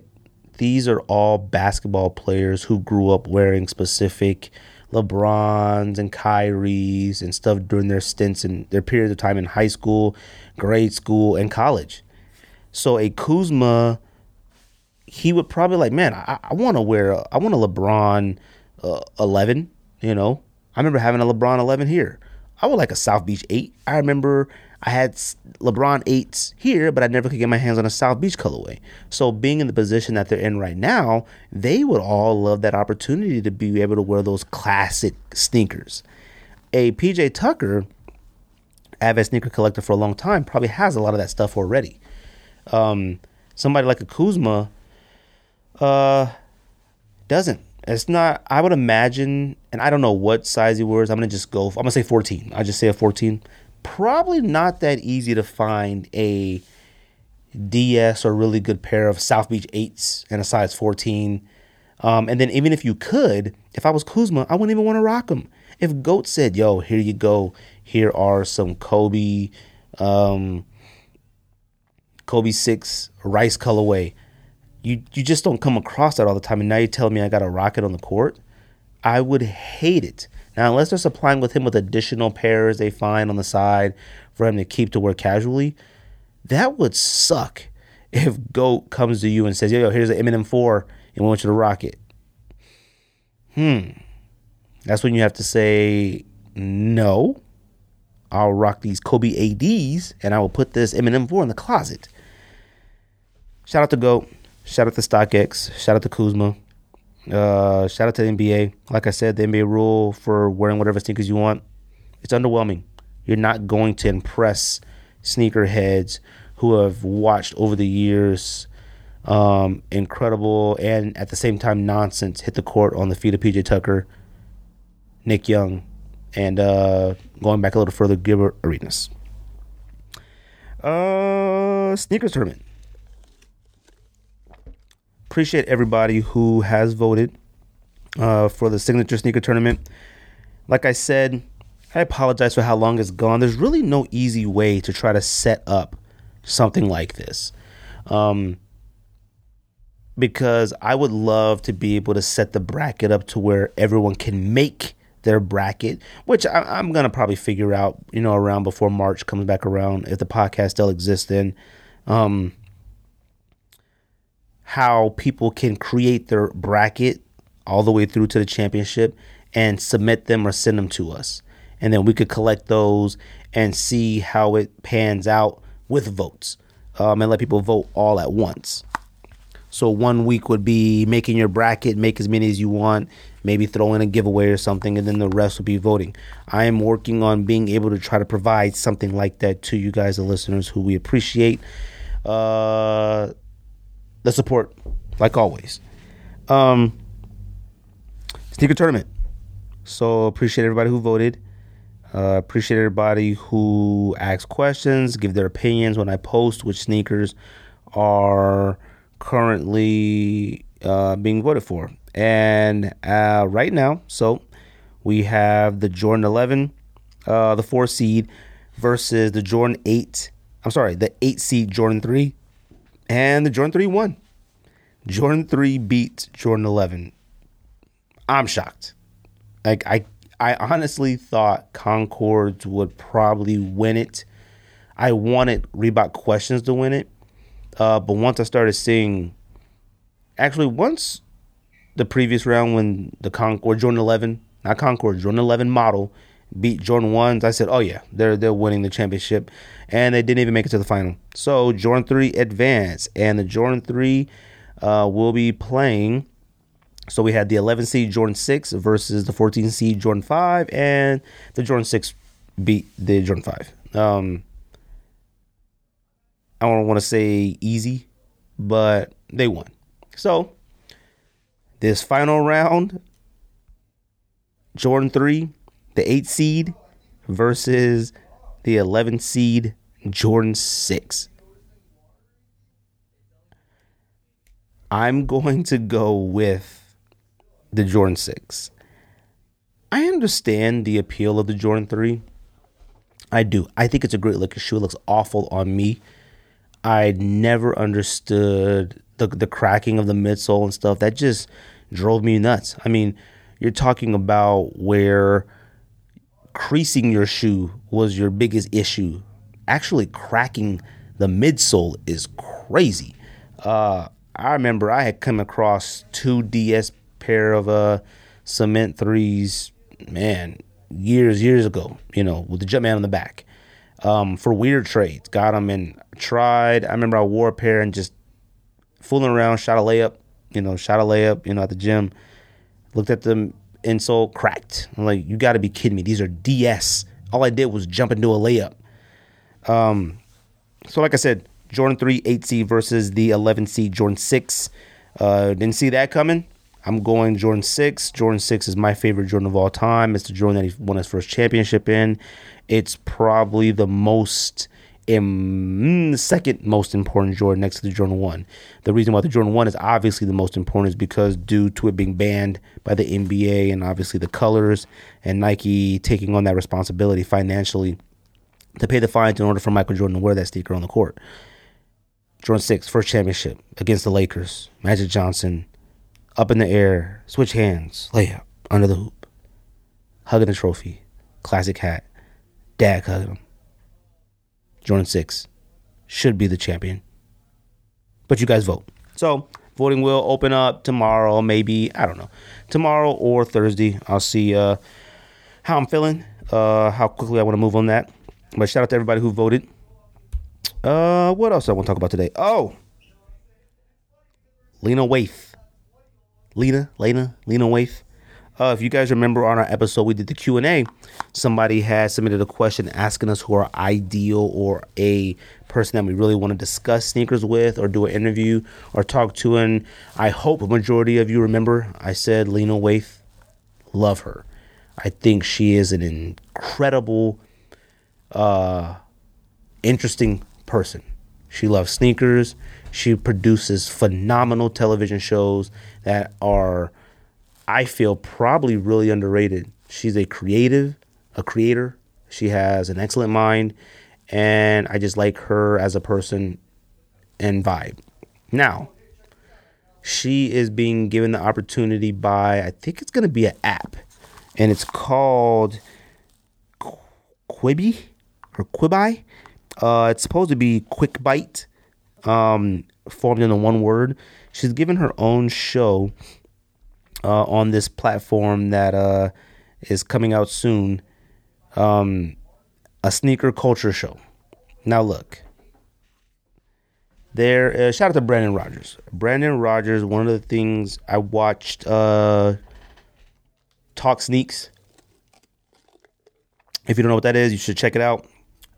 these are all basketball players who grew up wearing specific LeBrons and Kyries and stuff during their stints and their periods of time in high school, grade school, and college. So a Kuzma he would probably like, man, I, I want to wear, a, I want a LeBron uh, 11. You know, I remember having a LeBron 11 here. I would like a South Beach 8. I remember I had LeBron 8s here, but I never could get my hands on a South Beach colorway. So, being in the position that they're in right now, they would all love that opportunity to be able to wear those classic sneakers. A PJ Tucker, avid sneaker collector for a long time, probably has a lot of that stuff already. Um, somebody like a Kuzma uh, doesn't. It's not. I would imagine, and I don't know what size he wears. I'm gonna just go. I'm gonna say 14. I just say a 14. Probably not that easy to find a DS or really good pair of South Beach eights and a size 14. Um, and then even if you could, if I was Kuzma, I wouldn't even want to rock them. If Goat said, "Yo, here you go. Here are some Kobe, um, Kobe six Rice colorway." you you just don't come across that all the time. And now you tell me I got a rocket on the court. I would hate it. Now, unless they're supplying with him with additional pairs they find on the side for him to keep to wear casually, that would suck if Goat comes to you and says, yo, yo, here's an Eminem 4 and we want you to rock it. Hmm. That's when you have to say, no, I'll rock these Kobe ADs and I will put this Eminem 4 in the closet. Shout out to Goat. Shout out to StockX. Shout out to Kuzma. Uh, shout out to the NBA. Like I said, the NBA rule for wearing whatever sneakers you want, it's underwhelming. You're not going to impress sneakerheads who have watched over the years um, incredible and at the same time nonsense hit the court on the feet of PJ Tucker, Nick Young, and uh, going back a little further, Gilbert Arenas. Uh, sneakers tournament appreciate everybody who has voted uh, for the signature sneaker tournament. Like I said, I apologize for how long it's gone. There's really no easy way to try to set up something like this. Um, because I would love to be able to set the bracket up to where everyone can make their bracket, which I, am gonna probably figure out, you know, around before March comes back around, if the podcast still exists, then um, how people can create their bracket all the way through to the championship and submit them or send them to us, and then we could collect those and see how it pans out with votes, um, and let people vote all at once. So one week would be making your bracket, make as many as you want, maybe throw in a giveaway or something, and then the rest will be voting. I am working on being able to try to provide something like that to you guys, the listeners, who we appreciate uh, the support, like always. Um, sneaker tournament. So appreciate everybody who voted. Uh, appreciate everybody who asks questions, give their opinions when I post which sneakers are currently uh, being voted for. And uh, right now, so we have the Jordan 11, uh, the four seed, versus the Jordan 8. I'm sorry, the eight seed Jordan 3, and the Jordan 3 won. Jordan 3 beat Jordan 11. I'm shocked. Like I I honestly thought Concords would probably win it. I wanted Reebok Questions to win it uh, but once I started seeing, actually, once the previous round when the Concord Jordan 11, not Concord, Jordan 11 model beat Jordan 1s, I said, oh yeah, they're they're winning the championship, and they didn't even make it to the final. So Jordan 3 advanced, and the Jordan 3 uh, will be playing. So we had the 11 seed Jordan 6 versus the 14 seed Jordan 5, and the Jordan 6 beat the Jordan 5. Um, I don't want to say easy, but they won. So this final round, Jordan 3, the 8 seed versus the 11 seed Jordan 6. I'm going to go with the Jordan 6. I understand the appeal of the Jordan 3. I do. I think it's a great looking shoe. It looks awful on me. I never understood the the cracking of the midsole and stuff. That just drove me nuts. I mean, you're talking about where creasing your shoe was your biggest issue. Actually, cracking the midsole is crazy. Uh, I remember I had come across two DS pair of uh, cement threes, man, years years ago. You know, with the Jumpman on the back um, for weird trades. Got them and tried. I remember I wore a pair and just fooling around, shot a layup, you know, shot a layup, you know, at the gym. Looked at the insole, cracked. I'm like, you got to be kidding me. These are DS. All I did was jump into a layup. Um, so like I said, Jordan 3 8C versus the 11C Jordan 6. Uh, didn't see that coming. I'm going Jordan 6. Jordan 6 is my favorite Jordan of all time. It's the Jordan that he won his first championship in. It's probably the most Im- mm, second most important Jordan next to the Jordan 1. The reason why the Jordan 1 is obviously the most important is because due to it being banned by the NBA and obviously the colors and Nike taking on that responsibility financially to pay the fines in order for Michael Jordan to wear that sneaker on the court. Jordan 6, first championship against the Lakers. Magic Johnson up in the air, switch hands, layup, under the hoop, hugging the trophy, classic hat, dad hugging him. Jordan 6 should be the champion. But you guys vote. So, voting will open up tomorrow, maybe, I don't know, tomorrow or Thursday. I'll see uh, how I'm feeling, uh, how quickly I want to move on that. But shout out to everybody who voted. Uh, what else I want to talk about today? Oh, Lena Waithe Lena, Lena, Lena Waithe. Uh, if you guys remember on our episode we did the q&a somebody had submitted a question asking us who our ideal or a person that we really want to discuss sneakers with or do an interview or talk to and i hope a majority of you remember i said lena waithe love her. I think she is an incredible uh, interesting person. She loves sneakers. She produces phenomenal television shows that are, I feel, probably really underrated. She's a creative, a creator. She has an excellent mind, and I just like her as a person and vibe. Now, she is being given the opportunity by, I think it's going to be an app, and it's called Quibi or Quibi. Uh, it's supposed to be Quick Bite, um, formed into one word. She's given her own show uh, on this platform that uh, is coming out soon. Um, a sneaker culture show. Now look, there. Uh, shout out to Brandon Rogers. Brandon Rogers. One of the things I watched. Uh, Talk Sneaks. If you don't know what that is, you should check it out.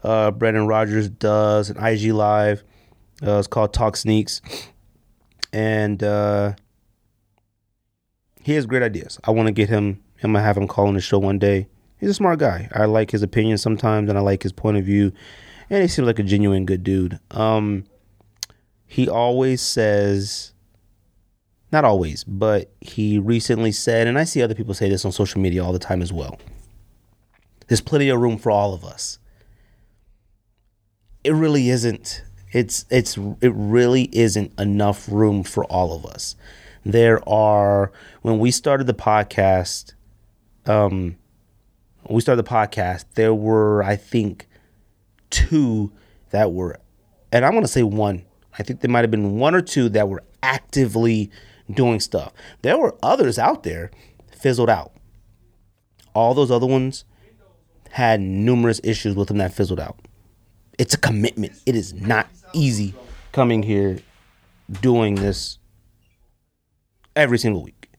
Uh, Brandon Rogers does an IG live. Uh, it's called Talk Sneaks, and he has great ideas. I want to get him. I'm gonna have him call on the show one day. He's a smart guy. I like his opinion sometimes, and I like his point of view. And he seems like a genuine good dude. Um, he always says, not always, but he recently said, and I see other people say this on social media all the time as well. There's plenty of room for all of us. It really isn't. It's it's it really isn't enough room for all of us. There are when we started the podcast, um, we started the podcast, there were I think two that were, and I'm gonna say one. I think there might have been one or two that were actively doing stuff. There were others out there fizzled out. All those other ones had numerous issues with them that fizzled out. It's a commitment. It is not easy coming here doing this every single week.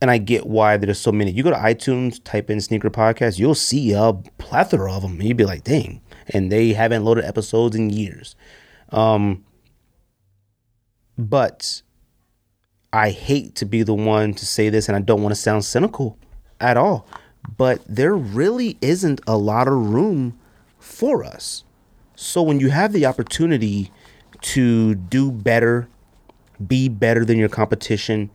And I get why there's so many. You go to iTunes, type in sneaker podcast, you'll see a plethora of them. You'd be like, dang. And they haven't loaded episodes in years. Um, but I hate to be the one to say this, and I don't want to sound cynical at all. But there really isn't a lot of room for us. So when you have the opportunity to do better, be better than your competition,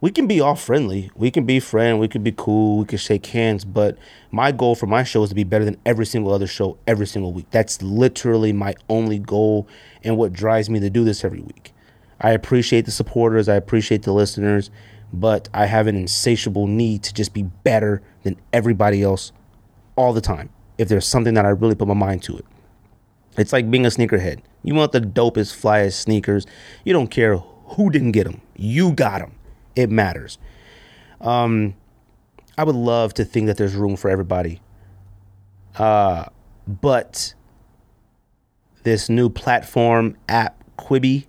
we can be all friendly. We can be friend. We can be cool. We can shake hands. But my goal for my show is to be better than every single other show every single week. That's literally my only goal and what drives me to do this every week. I appreciate the supporters. I appreciate the listeners. But I have an insatiable need to just be better than everybody else all the time. If there's something that I really put my mind to it. It's like being a sneakerhead. You want the dopest, flyest sneakers. You don't care who didn't get them. You got them. It matters. Um, I would love to think that there's room for everybody. Uh, but this new platform app, Quibi,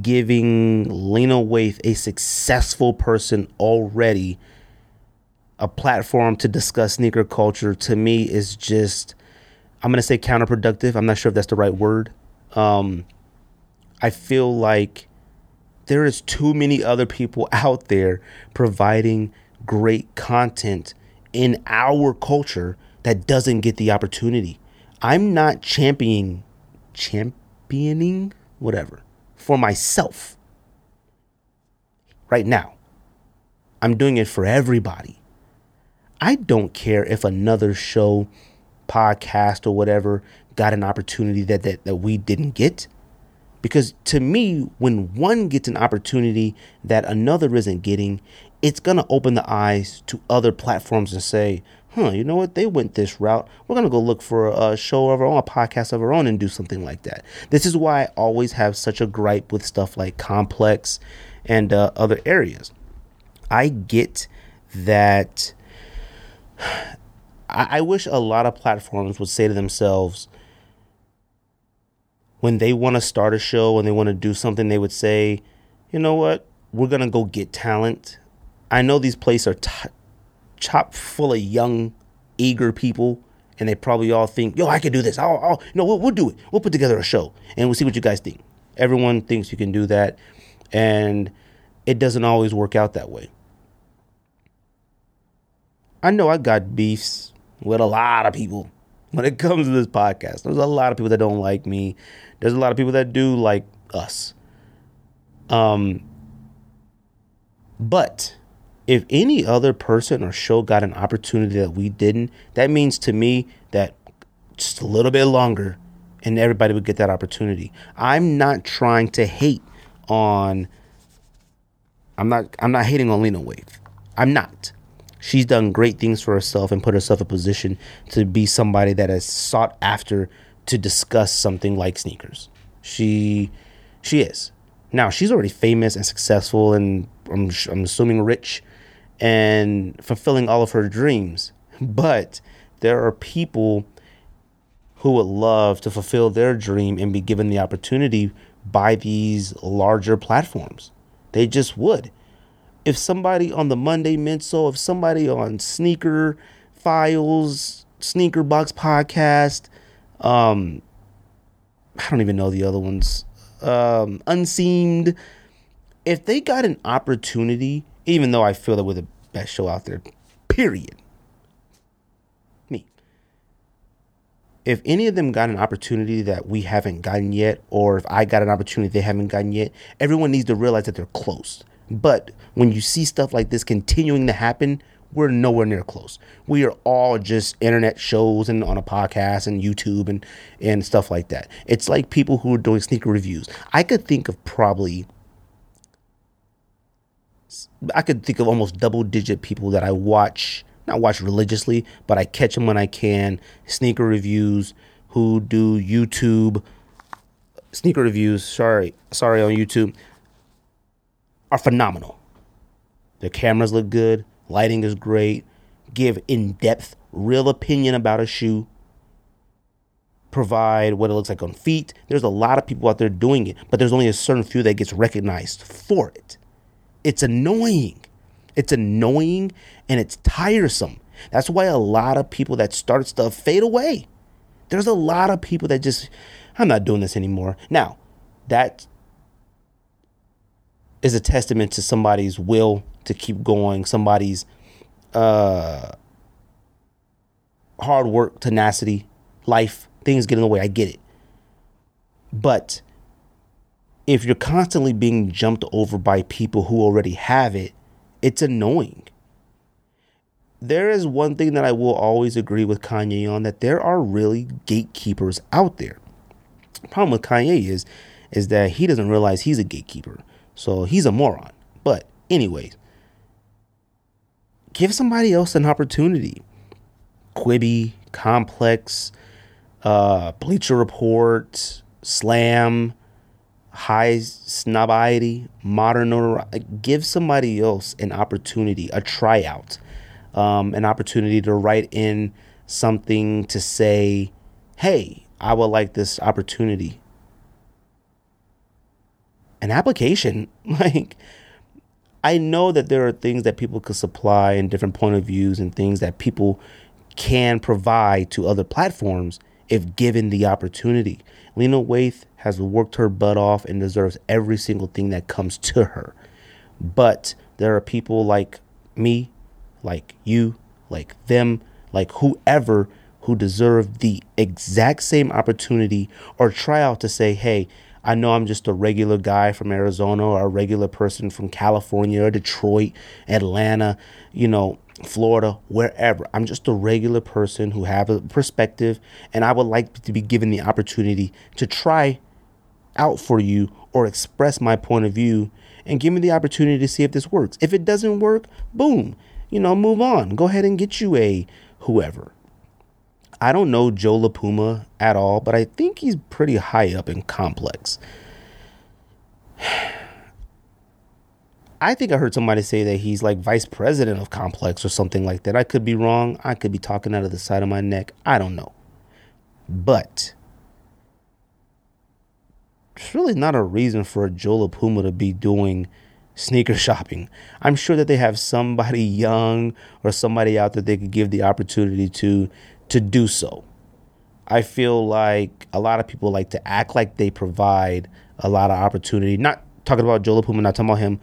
giving Lena Waithe, a successful person already, a platform to discuss sneaker culture, to me is just, I'm going to say counterproductive. I'm not sure if that's the right word. Um, I feel like there is too many other people out there providing great content in our culture that doesn't get the opportunity. I'm not championing championing whatever for myself right now. I'm doing it for everybody. I don't care if another show, podcast, or whatever got an opportunity that, that, that we didn't get. Because to me, when one gets an opportunity that another isn't getting, it's going to open the eyes to other platforms and say, huh, you know what? They went this route. We're going to go look for a show of our own, a podcast of our own, and do something like that. This is why I always have such a gripe with stuff like Complex and uh, other areas. I get that. I, I wish a lot of platforms would say to themselves, when they want to start a show and they want to do something, they would say, you know what? We're going to go get talent. I know these places are t- chock full of young, eager people, and they probably all think, yo, I can do this. I'll, I'll you know, we'll, we'll do it. We'll put together a show and we'll see what you guys think. Everyone thinks you can do that, and it doesn't always work out that way. I know I got beefs with a lot of people when it comes to this podcast. There's a lot of people that don't like me. There's a lot of people that do like us. Um, but if any other person or show got an opportunity that we didn't, that means to me that just a little bit longer and everybody would get that opportunity. I'm not trying to hate on I'm not I'm not hating on Lena Waithe. I'm not. She's done great things for herself and put herself in a position to be somebody that has sought after to discuss something like sneakers. She she is. Now, she's already famous and successful and I'm, I'm assuming rich and fulfilling all of her dreams. But there are people who would love to fulfill their dream and be given the opportunity by these larger platforms. They just would. If somebody on the Monday Minsole, if somebody on Sneaker Files, Sneaker Box Podcast, um, I don't even know the other ones, um, Unseamed, if they got an opportunity, even though I feel that we're the best show out there, period, Me. if any of them got an opportunity that we haven't gotten yet, or if I got an opportunity they haven't gotten yet, everyone needs to realize that they're close. But when you see stuff like this continuing to happen, we're nowhere near close. We are all just internet shows and on a podcast and YouTube and and stuff like that. It's like people who are doing sneaker reviews. I could think of probably I could think of almost double digit people that I watch not watch religiously, but I catch them when I can. Sneaker reviews who do YouTube sneaker reviews. Sorry, sorry on YouTube are phenomenal. Their cameras look good, lighting is great, give in depth, real opinion about a shoe, provide what it looks like on feet. There's a lot of people out there doing it, but there's only a certain few that gets recognized for it. It's annoying. It's annoying and it's tiresome. That's why a lot of people that start stuff fade away. There's a lot of people that just, I'm not doing this anymore. Now, that is a testament to somebody's will to keep going, somebody's uh, hard work, tenacity, life, things get in the way. I get it. But if you're constantly being jumped over by people who already have it, it's annoying. There is one thing that I will always agree with Kanye on that there are really gatekeepers out there. The problem with Kanye is is that he doesn't realize he's a gatekeeper. So he's a moron. But anyways, give somebody else an opportunity. Quibi, Complex, uh, Bleacher Report, Slam, Highsnobiety, modern notoriety. Give somebody else an opportunity, a tryout, um, an opportunity to write in something to say, hey, I would like this opportunity. An application, like, I know that there are things that people could supply and different point of views and things that people can provide to other platforms if given the opportunity. Lena Waithe has worked her butt off and deserves every single thing that comes to her. But there are people like me, like you, like them, like whoever who deserve the exact same opportunity or try out to say, hey, I know I'm just a regular guy from Arizona or a regular person from California or Detroit, Atlanta, you know, Florida, wherever. I'm just a regular person who have a perspective and I would like to be given the opportunity to try out for you or express my point of view and give me the opportunity to see if this works. If it doesn't work, boom, you know, move on. Go ahead and get you a whoever. I don't know Joe LaPuma at all, but I think he's pretty high up in complex. I think I heard somebody say that he's like vice president of Complex or something like that. I could be wrong. I could be talking out of the side of my neck. I don't know. But it's really not a reason for a Joe LaPuma to be doing sneaker shopping. I'm sure that they have somebody young or somebody out there they could give the opportunity to to do so. I feel like a lot of people like to act like they provide a lot of opportunity. Not talking about Joe LaPuma, not talking about him,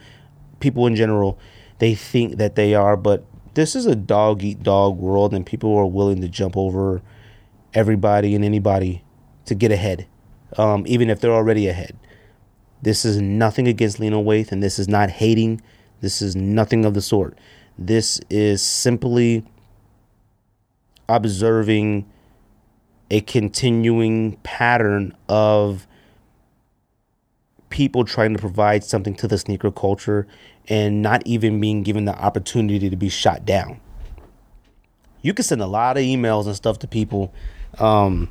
people in general, they think that they are, but this is a dog eat dog world, and people are willing to jump over everybody and anybody to get ahead, um, even if they're already ahead. This is nothing against Lena Waithe, and this is not hating. This is nothing of the sort. This is simply observing a continuing pattern of people trying to provide something to the sneaker culture and not even being given the opportunity to be shot down. You can send a lot of emails and stuff to people um,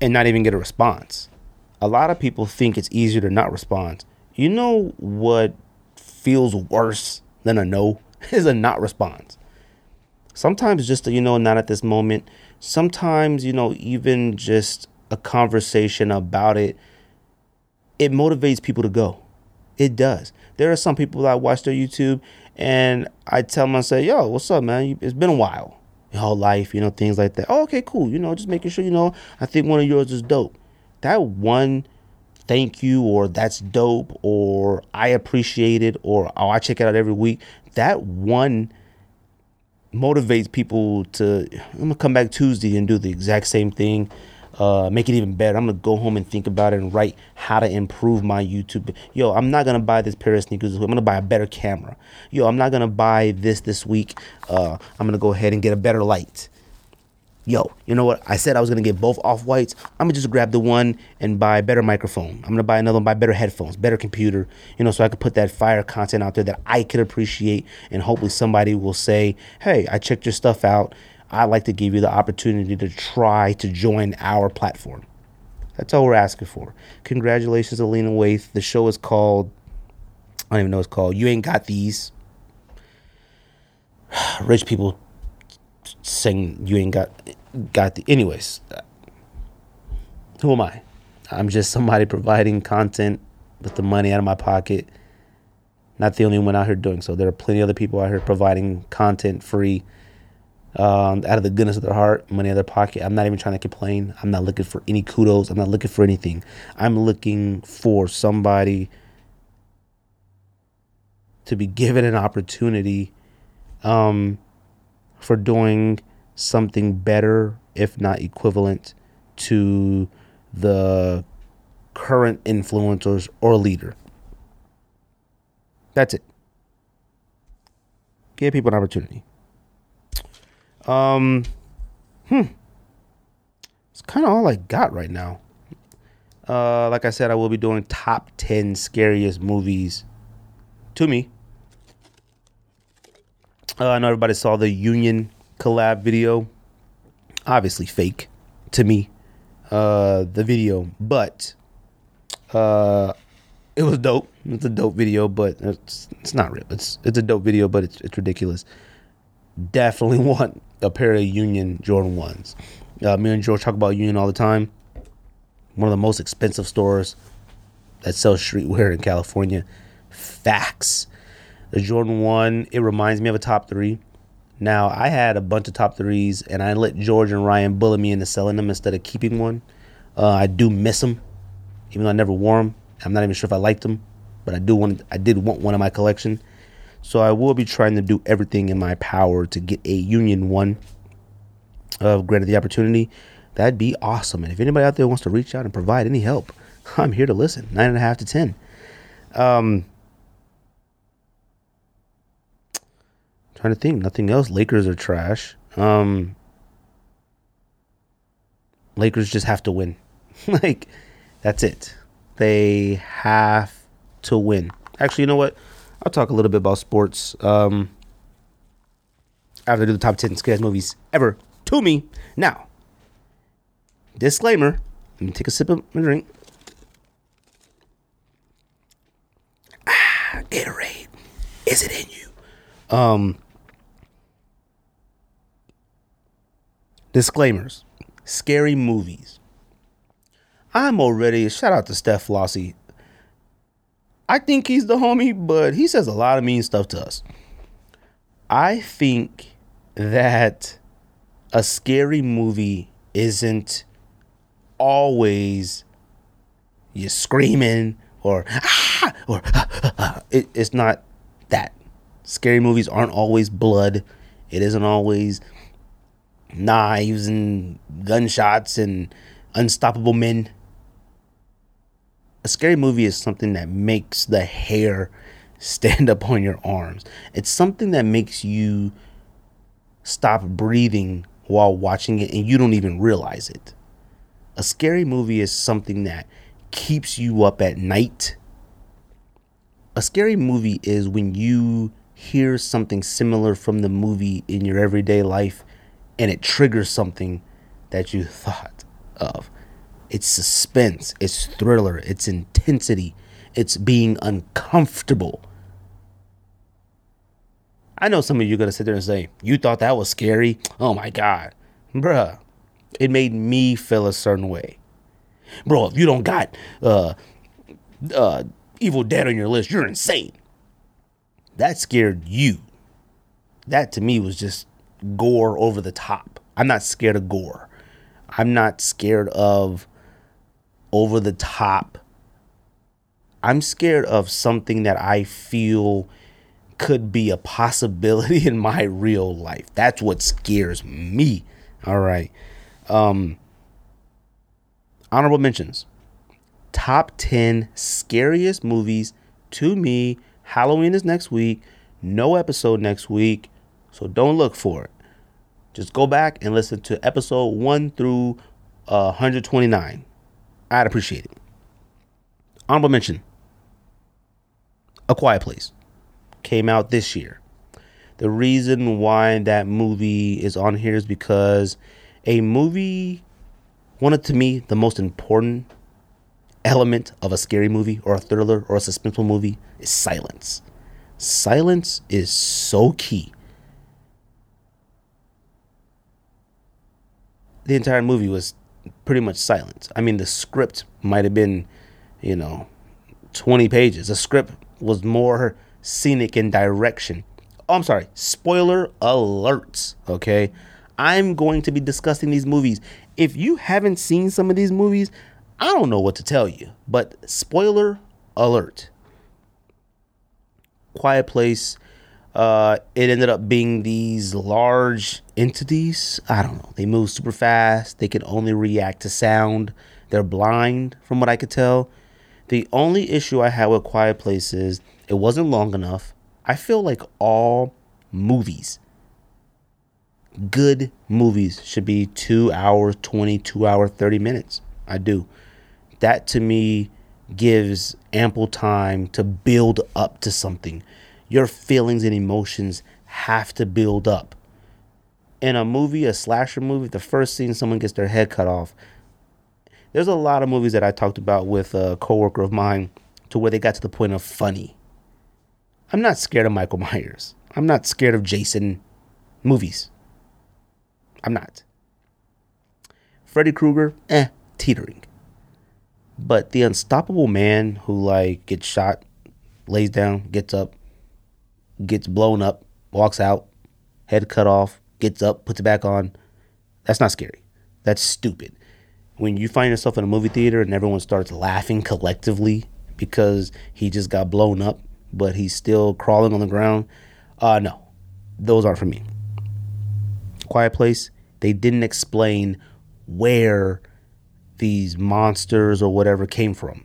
and not even get a response. A lot of people think it's easier to not respond. You know what feels worse than a no is a not response. Sometimes just, you know, not at this moment. Sometimes, you know, even just a conversation about it, it motivates people to go. It does. There are some people that watch their YouTube and I tell them, I say, yo, what's up, man? It's been a while. Your whole life, you know, things like that. Oh, okay, cool. You know, just making sure, you know, I think one of yours is dope. That one thank you or that's dope or I appreciate it or oh, I check it out every week. That one motivates people to I'm gonna come back Tuesday and do the exact same thing uh, make it even better. I'm gonna go home and think about it and write how to improve my YouTube. Yo, I'm not gonna buy this pair of sneakers. I'm gonna buy a better camera. Yo, I'm not gonna buy this this week. Uh, I'm gonna go ahead and get a better light. Yo, you know what? I said I was gonna get both off whites. I'm gonna just grab the one and buy a better microphone. I'm gonna buy another one, buy better headphones, better computer. You know, so I could put that fire content out there that I could appreciate, and hopefully somebody will say, "Hey, I checked your stuff out." I'd like to give you the opportunity to try to join our platform. That's all we're asking for. Congratulations, Alina Waithe. The show is called, I don't even know what it's called. You Ain't Got These. Rich people saying you ain't got got the anyways who am i i'm just somebody providing content with the money out of my pocket not the only one out here doing so there are plenty of other people out here providing content free um, out of the goodness of their heart, money out of their pocket. I'm not even trying to complain. I'm not looking for any kudos. I'm not looking for anything. I'm looking for somebody to be given an opportunity um, for doing something better, if not equivalent, to the current influencers or leader. That's it. Give people an opportunity. Um, hmm. It's kind of all I got right now. Uh, like I said, I will be doing top 10 scariest movies to me. Uh, I know everybody saw the Union collab video. Obviously fake to me, uh, the video, but uh, it was dope. It's a dope video, but it's, it's not real. It's it's a dope video, but it's, it's ridiculous. Definitely want a pair of Union Jordan ones. Uh, me and George talk about Union all the time. One of the most expensive stores that sells streetwear in California. Facts. The Jordan 1, it reminds me of a top three. Now, I had a bunch of top threes, and I let George and Ryan bully me into selling them instead of keeping one. Uh, I do miss them, even though I never wore them. I'm not even sure if I liked them, but I do want. I did want one in my collection. So I will be trying to do everything in my power to get a Union one. Uh, granted the opportunity, that'd be awesome. And if anybody out there wants to reach out and provide any help, I'm here to listen. Nine and a half to ten. Um, trying to think, nothing else. Lakers are trash. Um, Lakers just have to win. like, that's it. They have to win. Actually, you know what? I'll talk a little bit about sports um, I do the top 10 scariest movies ever to me. Now, disclaimer let me take a sip of my drink. Ah, Gatorade. Is it in you? Um, disclaimers scary movies. I'm already, shout out to Steph Flossie I think he's the homie, but he says a lot of mean stuff to us. I think that a scary movie isn't always you screaming or ah, or ah, ah, it, it's not that. Scary movies aren't always blood. It isn't always knives and gunshots and unstoppable men. A scary movie is something that makes the hair stand up on your arms. It's something that makes you stop breathing while watching it and you don't even realize it. A scary movie is something that keeps you up at night. A scary movie is when you hear something similar from the movie in your everyday life and it triggers something that you thought of. It's suspense, it's thriller, it's intensity, it's being uncomfortable. I know some of you are gonna sit there and say, You thought that was scary? Oh my god. Bruh. It made me feel a certain way. Bro, if you don't got uh uh Evil Dead on your list, you're insane. That scared you. That to me was just gore over the top. I'm not scared of gore. I'm not scared of over the top. I'm scared of something that I feel could be a possibility in my real life. That's what scares me. All right. Um honorable mentions. Top 10 scariest movies to me. Halloween is next week. No episode next week. So don't look for it. Just go back and listen to episode 1 through uh, 129. I'd appreciate it. Honorable mention A Quiet Place came out this year. The reason why that movie is on here is because a movie, one of to me the most important element of a scary movie or a thriller or a suspenseful movie is silence. Silence is so key. The entire movie was pretty much silent. I mean, the script might have been, you know, 20 pages. The script was more scenic in direction. Oh, I'm sorry. Spoiler alerts. Okay. I'm going to be discussing these movies. If you haven't seen some of these movies, I don't know what to tell you, but spoiler alert. Quiet Place, uh, it ended up being these large entities. I don't know. They move super fast. They can only react to sound. They're blind, from what I could tell. The only issue I had with Quiet Place is it wasn't long enough. I feel like all movies, good movies, should be two hours, 20, two hour, 30 minutes. I do. That to me gives ample time to build up to something. Your feelings and emotions have to build up. In a movie, a slasher movie, the first scene someone gets their head cut off. There's a lot of movies that I talked about with a coworker of mine to where they got to the point of funny. I'm not scared of Michael Myers. I'm not scared of Jason movies. I'm not. Freddy Krueger, eh, teetering. But the unstoppable man who like gets shot, lays down, gets up, gets blown up, walks out, head cut off, gets up, puts it back on. That's not scary. That's stupid. When you find yourself in a movie theater and everyone starts laughing collectively because he just got blown up, but he's still crawling on the ground, uh no. Those aren't for me. Quiet Place, they didn't explain where these monsters or whatever came from.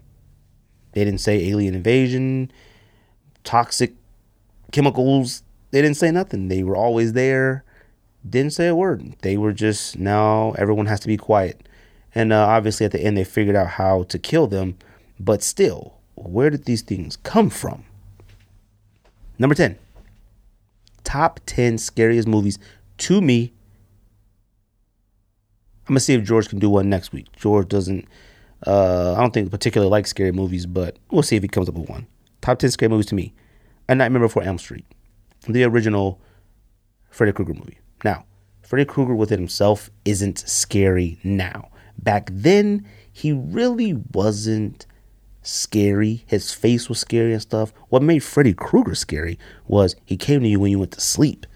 They didn't say alien invasion, toxic chemicals. They didn't say nothing. They were always there. Didn't say a word. They were just now everyone has to be quiet. And uh, obviously at the end they figured out how to kill them. But still, where did these things come from? Number 10. Top 10 scariest movies to me I'm gonna see if George can do one next week. George doesn't. Uh, I don't think particularly like scary movies, but we'll see if he comes up with one. Top ten scary movies to me: A Nightmare Before Elm Street, the original Freddy Krueger movie. Now, Freddy Krueger within himself isn't scary now. Back then, he really wasn't scary. His face was scary and stuff. What made Freddy Krueger scary was he came to you when you went to sleep.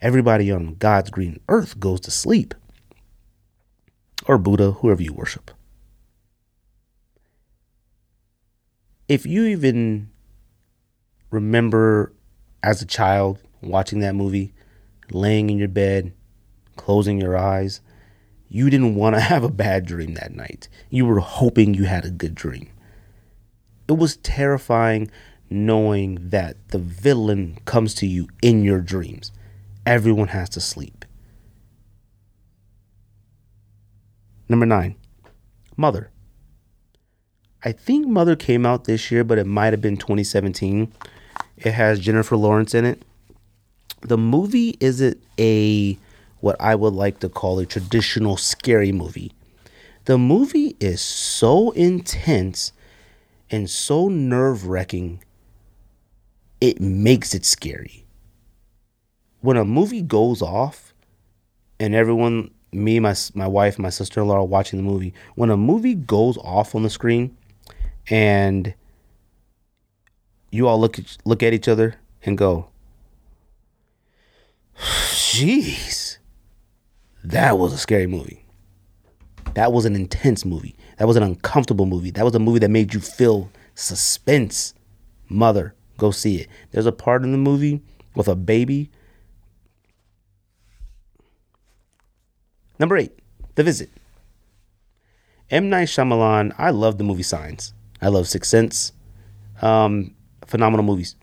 Everybody on God's green earth goes to sleep or Buddha, whoever you worship. If you even remember as a child watching that movie, laying in your bed, closing your eyes, you didn't want to have a bad dream that night. You were hoping you had a good dream. It was terrifying knowing that the villain comes to you in your dreams. Everyone has to sleep. Number nine, Mother. I think Mother came out this year, but it might have been 2017. It has Jennifer Lawrence in it. The movie isn't a what I would like to call a traditional scary movie. The movie is so intense and so nerve wracking, it makes it scary. When a movie goes off and everyone, me, my, my wife, my sister in law are watching the movie, when a movie goes off on the screen and you all look at, look at each other and go, jeez, that was a scary movie. That was an intense movie. That was an uncomfortable movie. That was a movie that made you feel suspense. Mother, go see it. There's a part in the movie with a baby. Number eight, The Visit. M. Night Shyamalan, I love the movie Signs. I love Sixth Sense. Um, phenomenal movies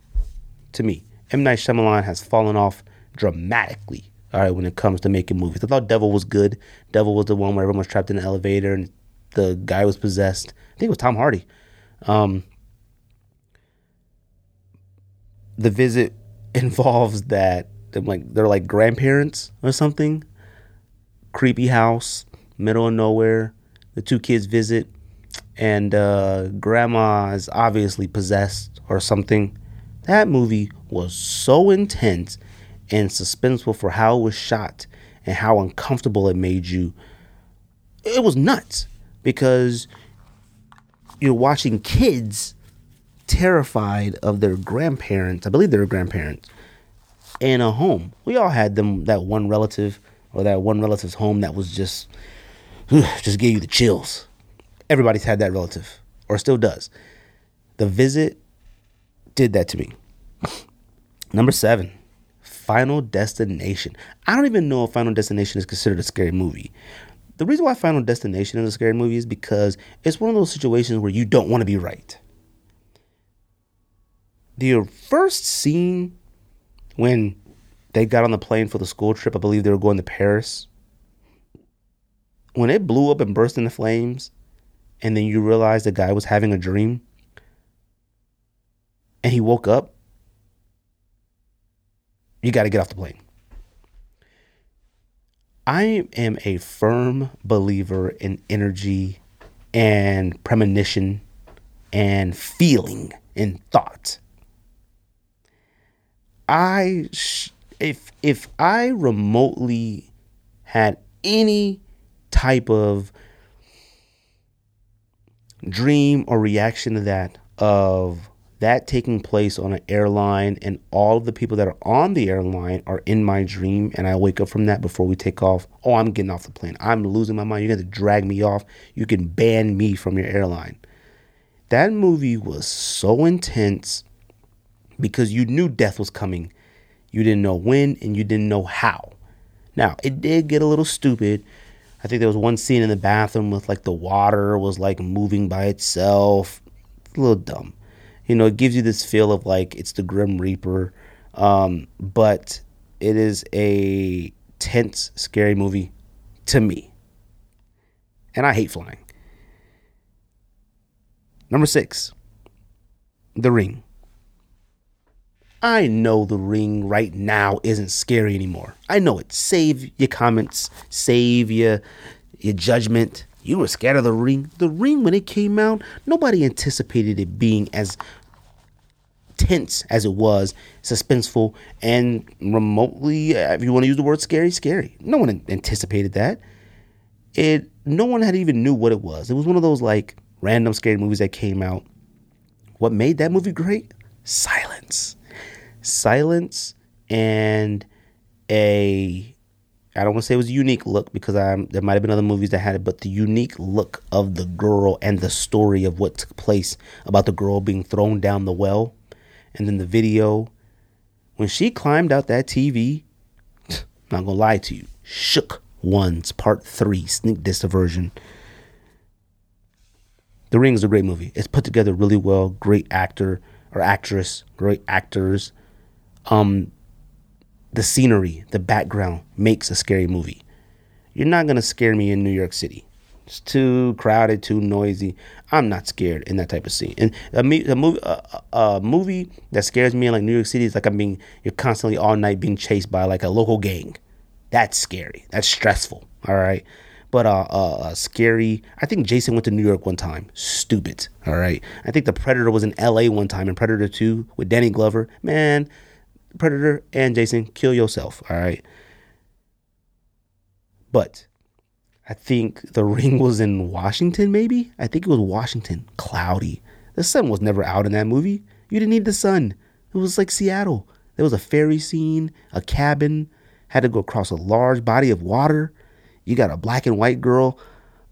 to me. M. Night Shyamalan has fallen off dramatically all right, when it comes to making movies. I thought Devil was good. Devil was the one where everyone was trapped in an elevator and the guy was possessed. I think it was Tom Hardy. Um, the visit involves that like they're like grandparents or something. Creepy house, middle of nowhere. The two kids visit, and uh, grandma is obviously possessed or something. That movie was so intense and suspenseful for how it was shot and how uncomfortable it made you. It was nuts because you're watching kids terrified of their grandparents. I believe they're grandparents in a home. We all had them that one relative or that one relative's home that was just just gave you the chills. Everybody's had that relative or still does. The visit did that to me. Number 7. Final Destination. I don't even know if Final Destination is considered a scary movie. The reason why Final Destination is a scary movie is because it's one of those situations where you don't want to be right. The first scene when they got on the plane for the school trip, I believe they were going to Paris. When it blew up and burst into flames, and then you realize the guy was having a dream, and he woke up, you got to get off the plane. I am a firm believer in energy and premonition and feeling and thought. I if if I remotely had any type of dream or reaction to that of that taking place on an airline and all of the people that are on the airline are in my dream and I wake up from that before we take off, oh, I'm getting off the plane. I'm losing my mind. You're going to drag me off. You can ban me from your airline. That movie was so intense because you knew death was coming. You didn't know when and you didn't know how. Now, it did get a little stupid. I think there was one scene in the bathroom with like the water was like moving by itself. a little dumb you know, it gives you this feel of like it's the Grim Reaper, um, but it is a tense, scary movie to me. And I hate flying. Number six, The Ring. I know The Ring right now isn't scary anymore. I know it. Save your comments, save your, your judgment. You were scared of the ring. The ring, when it came out, nobody anticipated it being as tense as it was, suspenseful, and remotely, if you want to use the word scary, scary. No one anticipated that. It. No one had even knew what it was. It was one of those like random scary movies that came out. What made that movie great? Silence, silence, and a I don't want to say it was a unique look because I'm, there might have been other movies that had it, but the unique look of the girl and the story of what took place about the girl being thrown down the well, and then the video. When she climbed out that TV, not gonna lie to you, Shook Ones Part 3, Sneak Diss version. The Ring is a great movie. It's put together really well. Great actor or actress, great actors. Um, the scenery, the background makes a scary movie. You're not gonna scare me in New York City. It's too crowded, too noisy. I'm not scared in that type of scene. And a, a movie, a, a, movie that scares me in like New York City is like I'm being, you're constantly all night being chased by like a local gang. That's scary. That's stressful. All right. But uh, uh, uh, scary. I think Jason went to New York one time. Stupid. All right. I think the Predator was in L.A. one time in Predator Two with Danny Glover. Man, Predator and Jason, kill yourself. All right. But I think the ring was in Washington, maybe? I think it was Washington. Cloudy. The sun was never out in that movie. You didn't need the sun. It was like Seattle. There was a ferry scene, a cabin, had to go across a large body of water. You got a black and white girl.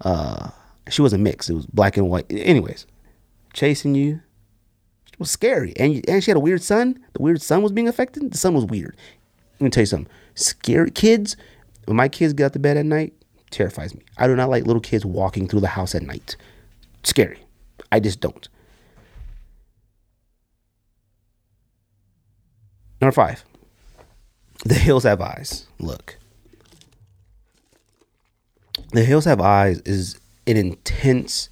Uh, she was a mix. It was black and white. Anyways, chasing you. Was scary. And, and she had a weird son. The weird son was being affected. The son was weird. Let me tell you something. Scary kids, when my kids get out to bed at night, terrifies me. I do not like little kids walking through the house at night. Scary. I just don't. Number five. The Hills Have Eyes. Look. The Hills Have Eyes is an intense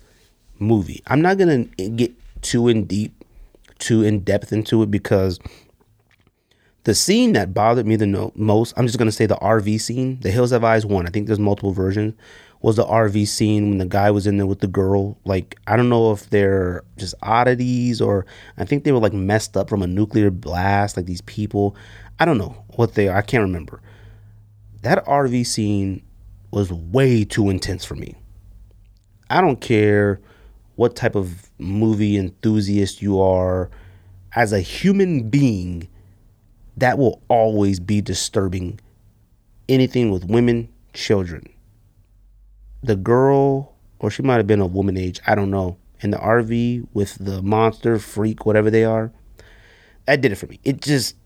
movie. I'm not gonna get too in deep, too in depth into it because the scene that bothered me the no- most, I'm just gonna say the RV scene, the Hills Have Eyes one. I think there's multiple versions. Was the RV scene when the guy was in there with the girl? Like I don't know if they're just oddities or I think they were like messed up from a nuclear blast. Like these people, I don't know what they are. I can't remember. That RV scene was way too intense for me. I don't care what type of movie enthusiast you are. As a human being, that will always be disturbing. Anything with women, children. The girl, or she might have been a woman age, I don't know, in the RV with the monster, freak, whatever they are, that did it for me. It just,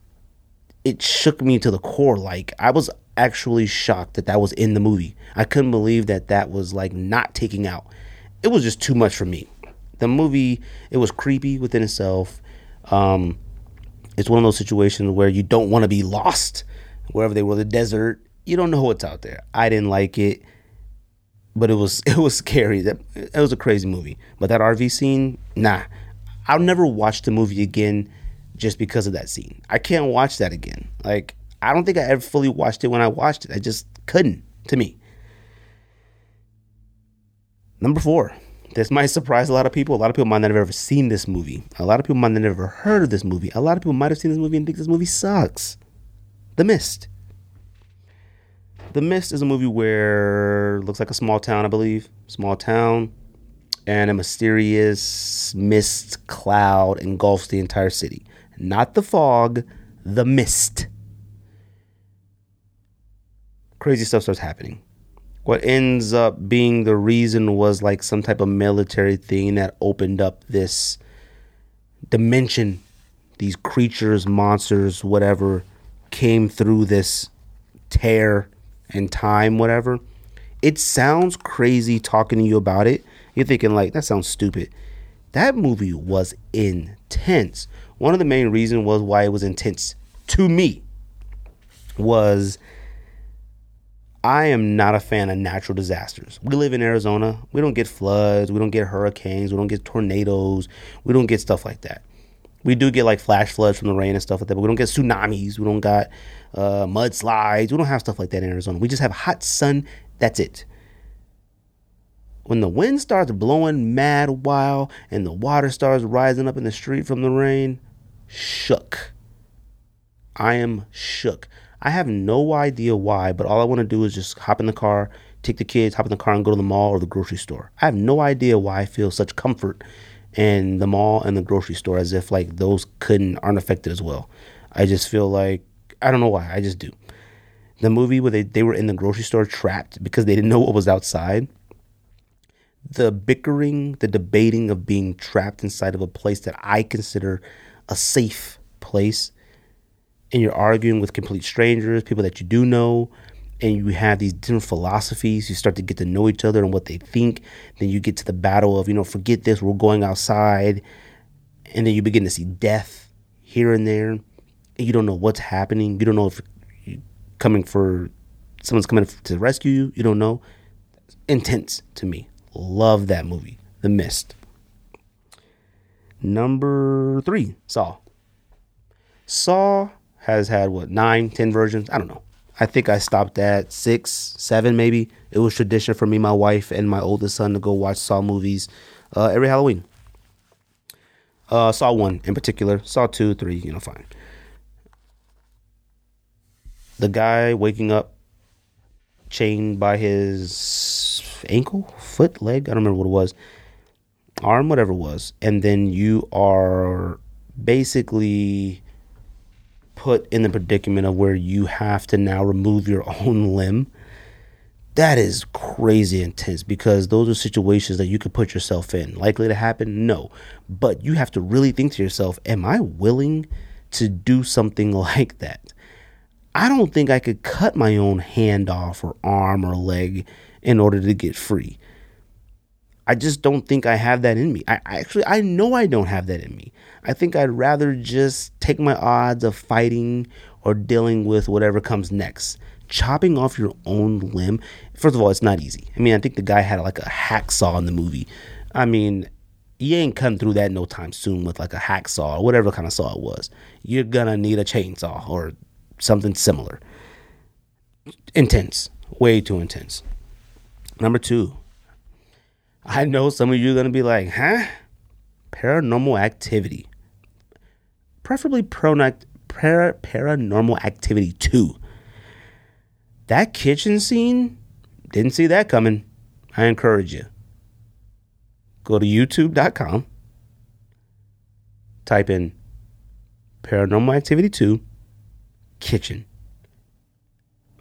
it shook me to the core. Like, I was actually shocked that that was in the movie. I couldn't believe that that was like not taking out. It was just too much for me. The movie, it was creepy within itself. Um, it's one of those situations where you don't want to be lost wherever they were, the desert. You don't know what's out there. I didn't like it, but it was it was scary. That it was a crazy movie. But that RV scene, nah. I'll never watch the movie again just because of that scene. I can't watch that again. Like I don't think I ever fully watched it when I watched it. I just couldn't to me. Number four. This might surprise a lot of people. A lot of people might not have ever seen this movie. A lot of people might not have ever heard of this movie. A lot of people might have seen this movie and think this movie sucks. The Mist. The Mist is a movie where looks like a small town, I believe. Small town. And a mysterious mist cloud engulfs the entire city. Not the fog, the mist crazy stuff starts happening. What ends up being the reason was like some type of military thing that opened up this dimension. These creatures, monsters, whatever, came through this tear in time, whatever. It sounds crazy talking to you about it. You're thinking, like, that sounds stupid. That movie was intense. One of the main reasons was why it was intense to me was I am not a fan of natural disasters. We live in Arizona. We don't get floods. We don't get hurricanes. We don't get tornadoes. We don't get stuff like that. We do get like flash floods from the rain and stuff like that, but we don't get tsunamis. We don't got uh, mudslides. We don't have stuff like that in Arizona. We just have hot sun. That's it. When the wind starts blowing mad wild and the water starts rising up in the street from the rain, shook. I am shook. I have no idea why, but all I want to do is just hop in the car, take the kids, hop in the car, and go to the mall or the grocery store. I have no idea why I feel such comfort in the mall and the grocery store as if like those couldn't aren't affected as well. I just feel like I don't know why. I just do. The movie where they, they were in the grocery store trapped because they didn't know what was outside. The bickering, the debating of being trapped inside of a place that I consider a safe place and you're arguing with complete strangers, people that you do know, and you have these different philosophies. You start to get to know each other and what they think. Then you get to the battle of, you know, forget this, we're going outside. And then you begin to see death here and there. And you don't know what's happening. You don't know if coming for someone's coming to rescue you. You don't know. Intense to me. Love that movie, The Mist. Number three, Saw. Saw has had what nine, ten versions. I don't know. I think I stopped at six, seven, maybe. It was tradition for me, my wife, and my oldest son to go watch Saw movies uh, every Halloween. Uh, Saw one in particular. Saw two, three, you know, fine. The guy waking up chained by his ankle, foot, leg. I don't remember what it was. Arm, whatever it was. And then you are basically put in the predicament of where you have to now remove your own limb. That is crazy intense because those are situations that you could put yourself in. Likely to happen? No. But you have to really think to yourself, am I willing to do something like that? I don't think I could cut my own hand off or arm or leg in order to get free. I just don't think I have that in me. I, I, actually I know I don't have that in me. I think I'd rather just take my odds of fighting or dealing with whatever comes next. Chopping off your own limb, first of all, it's not easy. I mean, I think the guy had like a hacksaw in the movie. I mean, you ain't cutting through that no time soon with like a hacksaw or whatever kind of saw it was. You're gonna need a chainsaw or something similar. Intense, way too intense. Number two, I know some of you are going to be like, huh? Paranormal activity. Preferably para- paranormal activity 2. That kitchen scene, didn't see that coming. I encourage you. Go to youtube.com, type in paranormal activity 2 kitchen.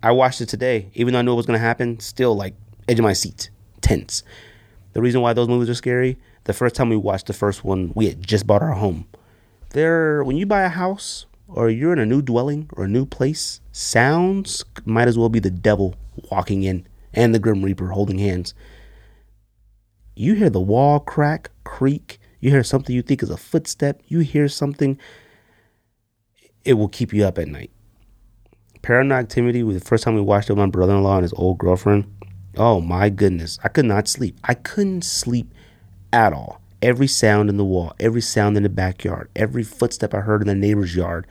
I watched it today, even though I knew it was going to happen, still like edge of my seat, tense. The reason why those movies are scary, the first time we watched the first one, we had just bought our home. There, when you buy a house or you're in a new dwelling or a new place, sounds might as well be the devil walking in and the Grim Reaper holding hands. You hear the wall crack, creak, you hear something you think is a footstep, you hear something, it will keep you up at night. Paranormal Activity, the first time we watched it with my brother in law and his old girlfriend, Oh my goodness. I could not sleep. I couldn't sleep at all. Every sound in the wall, every sound in the backyard, every footstep I heard in the neighbor's yard,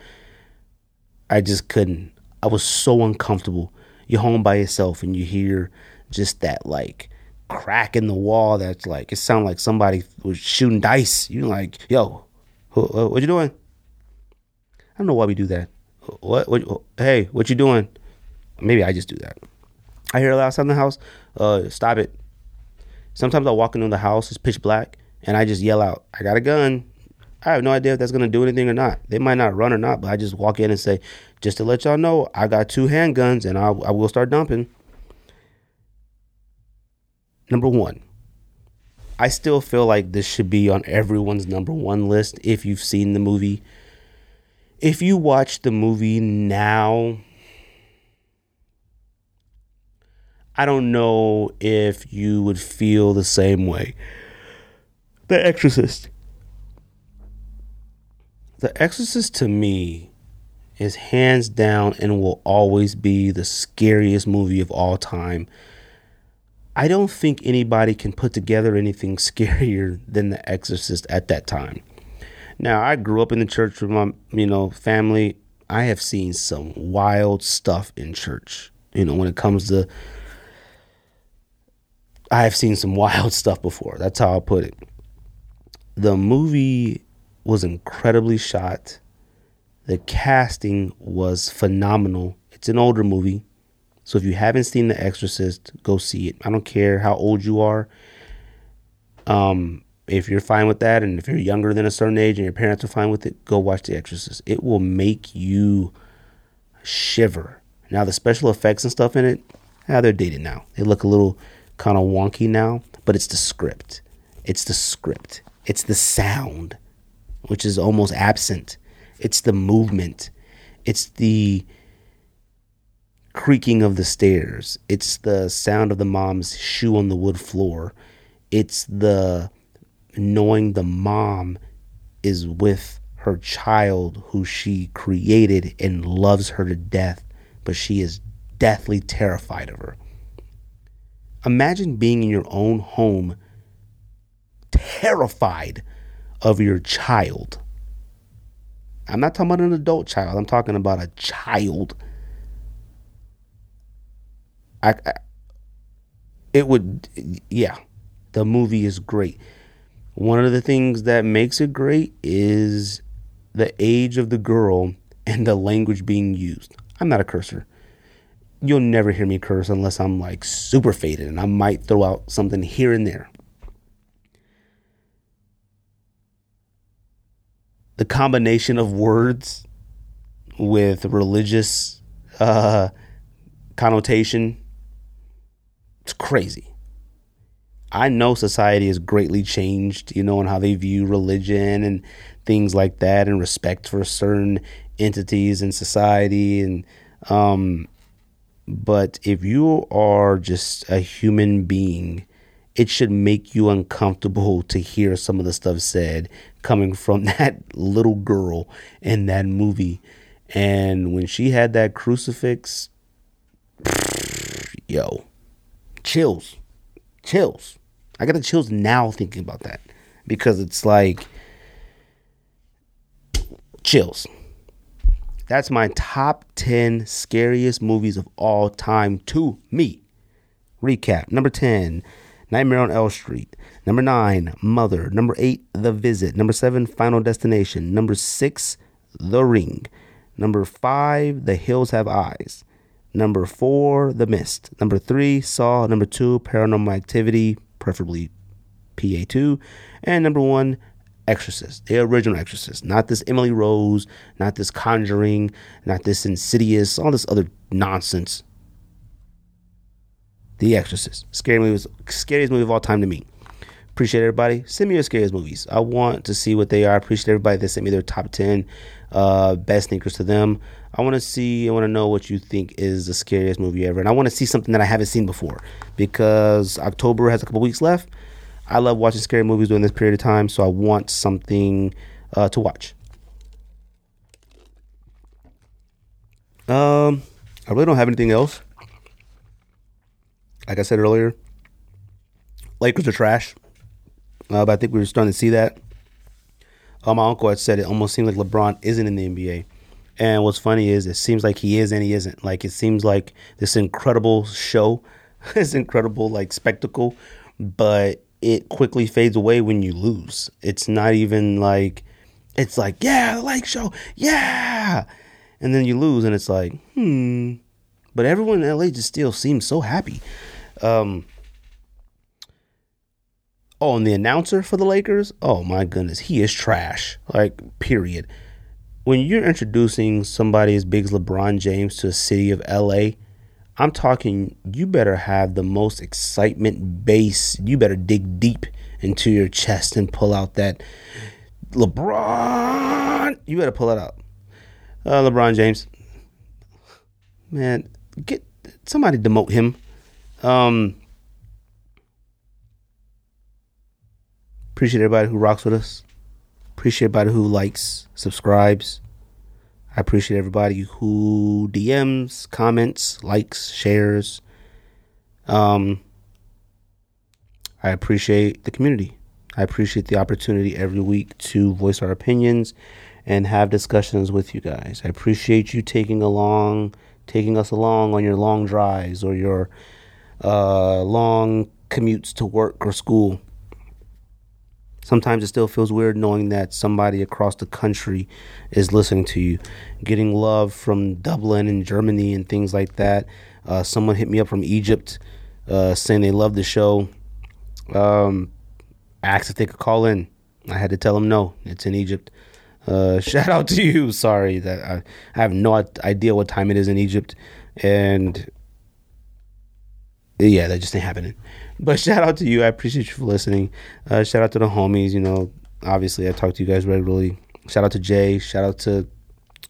I just couldn't. I was so uncomfortable. You're home by yourself and you hear just that like crack in the wall that's like, it sounded like somebody was shooting dice. You're like, yo, what, you doing? I don't know why we do that. What, what, hey, what you doing? Maybe I just do that. I hear a loud sound in the house. Uh, stop it. Sometimes I'll walk into the house, it's pitch black, and I just yell out, I got a gun. I have no idea if that's gonna do anything or not. They might not run or not, but I just walk in and say, just to let y'all know, I got two handguns and I, I will start dumping. Number one, I still feel like this should be on everyone's number one list if you've seen the movie. If you watch the movie now, I don't know if you would feel the same way. The Exorcist. The Exorcist to me is hands down and will always be the scariest movie of all time. I don't think anybody can put together anything scarier than The Exorcist at that time. Now, I grew up in the church with my, you know, family. I have seen some wild stuff in church. You know, when it comes to I've seen some wild stuff before. That's how I'll put it. The movie was incredibly shot. The casting was phenomenal. It's an older movie. So if you haven't seen The Exorcist, go see it. I don't care how old you are. Um, if you're fine with that, and if you're younger than a certain age and your parents are fine with it, go watch The Exorcist. It will make you shiver. Now the special effects and stuff in it, ah, they're dated now. They look a little kind of wonky now, but it's the script. It's the script. It's the sound, which is almost absent. It's the movement. It's the creaking of the stairs. It's the sound of the mom's shoe on the wood floor. It's the knowing the mom is with her child who she created and loves her to death, but she is deathly terrified of her. Imagine being in your own home terrified of your child. I'm not talking about an adult child. I'm talking about a child. I, I it would yeah. The movie is great. One of the things that makes it great is the age of the girl and the language being used. I'm not a cursor. You'll never hear me curse unless I'm like super faded and I might throw out something here and there. the combination of words with religious uh, connotation it's crazy i know society has greatly changed you know and how they view religion and things like that and respect for certain entities in society and um but if you are just a human being it should make you uncomfortable to hear some of the stuff said coming from that little girl in that movie. And when she had that crucifix, yo, chills, chills. I got the chills now thinking about that because it's like chills. That's my top 10 scariest movies of all time to me. Recap number 10, Nightmare on Elm Street. Number nine, Mother. Number eight, The Visit. Number seven, Final Destination. Number six, The Ring. Number five, The Hills Have Eyes. Number four, The Mist. Number three, Saw. Number two, Paranormal Activity, preferably PA2. And number one, Exorcist, the original Exorcist, not this Emily Rose, not this Conjuring, not this Insidious, all this other nonsense. The Exorcist. Scary movies, scariest movie of all time to me. Appreciate everybody. Send me your scariest movies. I want to see what they are. Appreciate everybody that sent me their top 10 uh, best sneakers to them. I want to see, I want to know what you think is the scariest movie ever. And I want to see something that I haven't seen before because October has a couple weeks left. I love watching scary movies during this period of time, so I want something uh, to watch. Um, I really don't have anything else. Like I said earlier, Lakers are trash. Uh, but I think we are starting to see that. Uh, my uncle had said it almost seemed like LeBron isn't in the NBA. And what's funny is it seems like he is and he isn't. Like it seems like this incredible show, this incredible like spectacle, but it quickly fades away when you lose. It's not even like it's like, yeah, Lake Show, yeah. And then you lose and it's like, hmm. But everyone in LA just still seems so happy. Um, oh, and the announcer for the Lakers, oh my goodness, he is trash. Like, period. When you're introducing somebody as big as LeBron James to a city of LA, I'm talking you better have the most excitement base. You better dig deep into your chest and pull out that LeBron. You better pull it out. Uh, LeBron James. Man, get somebody demote him. Um, appreciate everybody who rocks with us. Appreciate everybody who likes, subscribes. I appreciate everybody who DMs, comments, likes, shares. Um, I appreciate the community. I appreciate the opportunity every week to voice our opinions and have discussions with you guys. I appreciate you taking along, taking us along on your long drives or your uh, long commutes to work or school. Sometimes it still feels weird knowing that somebody across the country is listening to you. Getting love from Dublin and Germany and things like that. Uh, someone hit me up from Egypt uh, saying they love the show. Um, asked if they could call in. I had to tell them no, it's in Egypt. Uh, shout out to you. Sorry that I, I have no idea what time it is in Egypt, and yeah, that just ain't happening. But shout out to you. I appreciate you for listening. Uh, shout out to the homies. You know, obviously I talk to you guys regularly. Shout out to Jay. Shout out to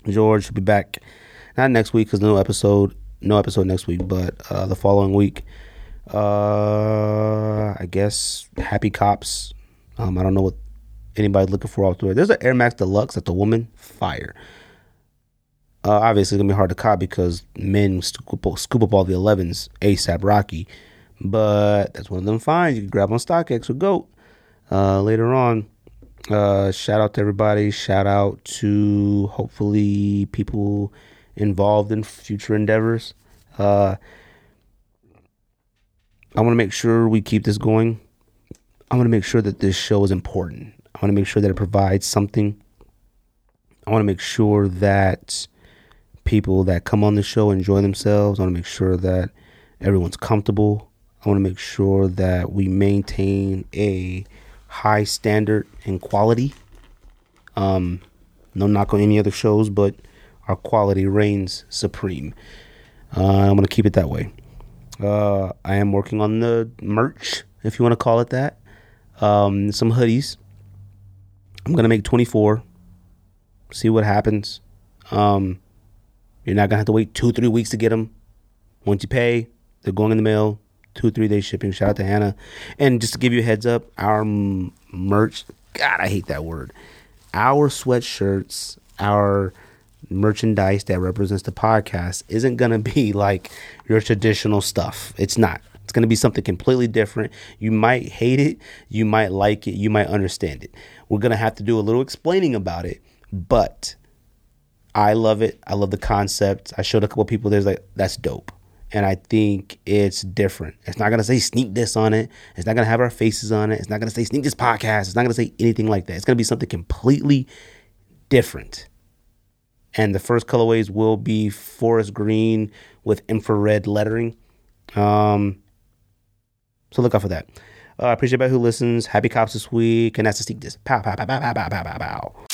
George. He'll be back not next week because no episode. no episode next week, but uh, the following week, uh, I guess Happy Cops. Um, I don't know what anybody's looking for out there. There's an Air Max Deluxe that the woman fire. Uh, obviously, it's gonna be hard to cop because men scoop, scoop up all the 11s ASAP Rocky, but that's one of them finds you can grab on StockX or Goat uh, later on. Uh, shout out to everybody. Shout out to hopefully people involved in future endeavors. Uh, I want to make sure we keep this going. I want to make sure that this show is important. I want to make sure that it provides something. I want to make sure that people that come on the show enjoy themselves. I want to make sure that everyone's comfortable. I want to make sure that we maintain a high standard and quality. Um, no knock on any other shows, but our quality reigns supreme. Uh, I'm going to keep it that way. Uh, I am working on the merch, if you want to call it that. Um, some hoodies. I'm going to make 24. See what happens. Um, you're not gonna have to wait two, three weeks to get them. Once you pay, they're going in the mail. Two, three day shipping. Shout out to Hannah. And just to give you a heads up, our merch. God, I hate that word. Our sweatshirts, our merchandise that represents the podcast isn't gonna be like your traditional stuff. It's not. It's going to be something completely different. You might hate it, you might like it, you might understand it. We're going to have to do a little explaining about it, but I love it. I love the concept. I showed a couple people there's like that's dope. And I think it's different. It's not gonna say Sneak Diss on it. It's not gonna have our faces on it. It's not gonna say Sneak Diss podcast. It's not gonna say anything like that. It's gonna be something completely different. And the first colorways will be forest green with infrared lettering. Um, so look out for that. Uh, I appreciate everybody who listens. Happy cops this week, and that's the Sneak Diss. Pow pow pow pow pow pow pow pow.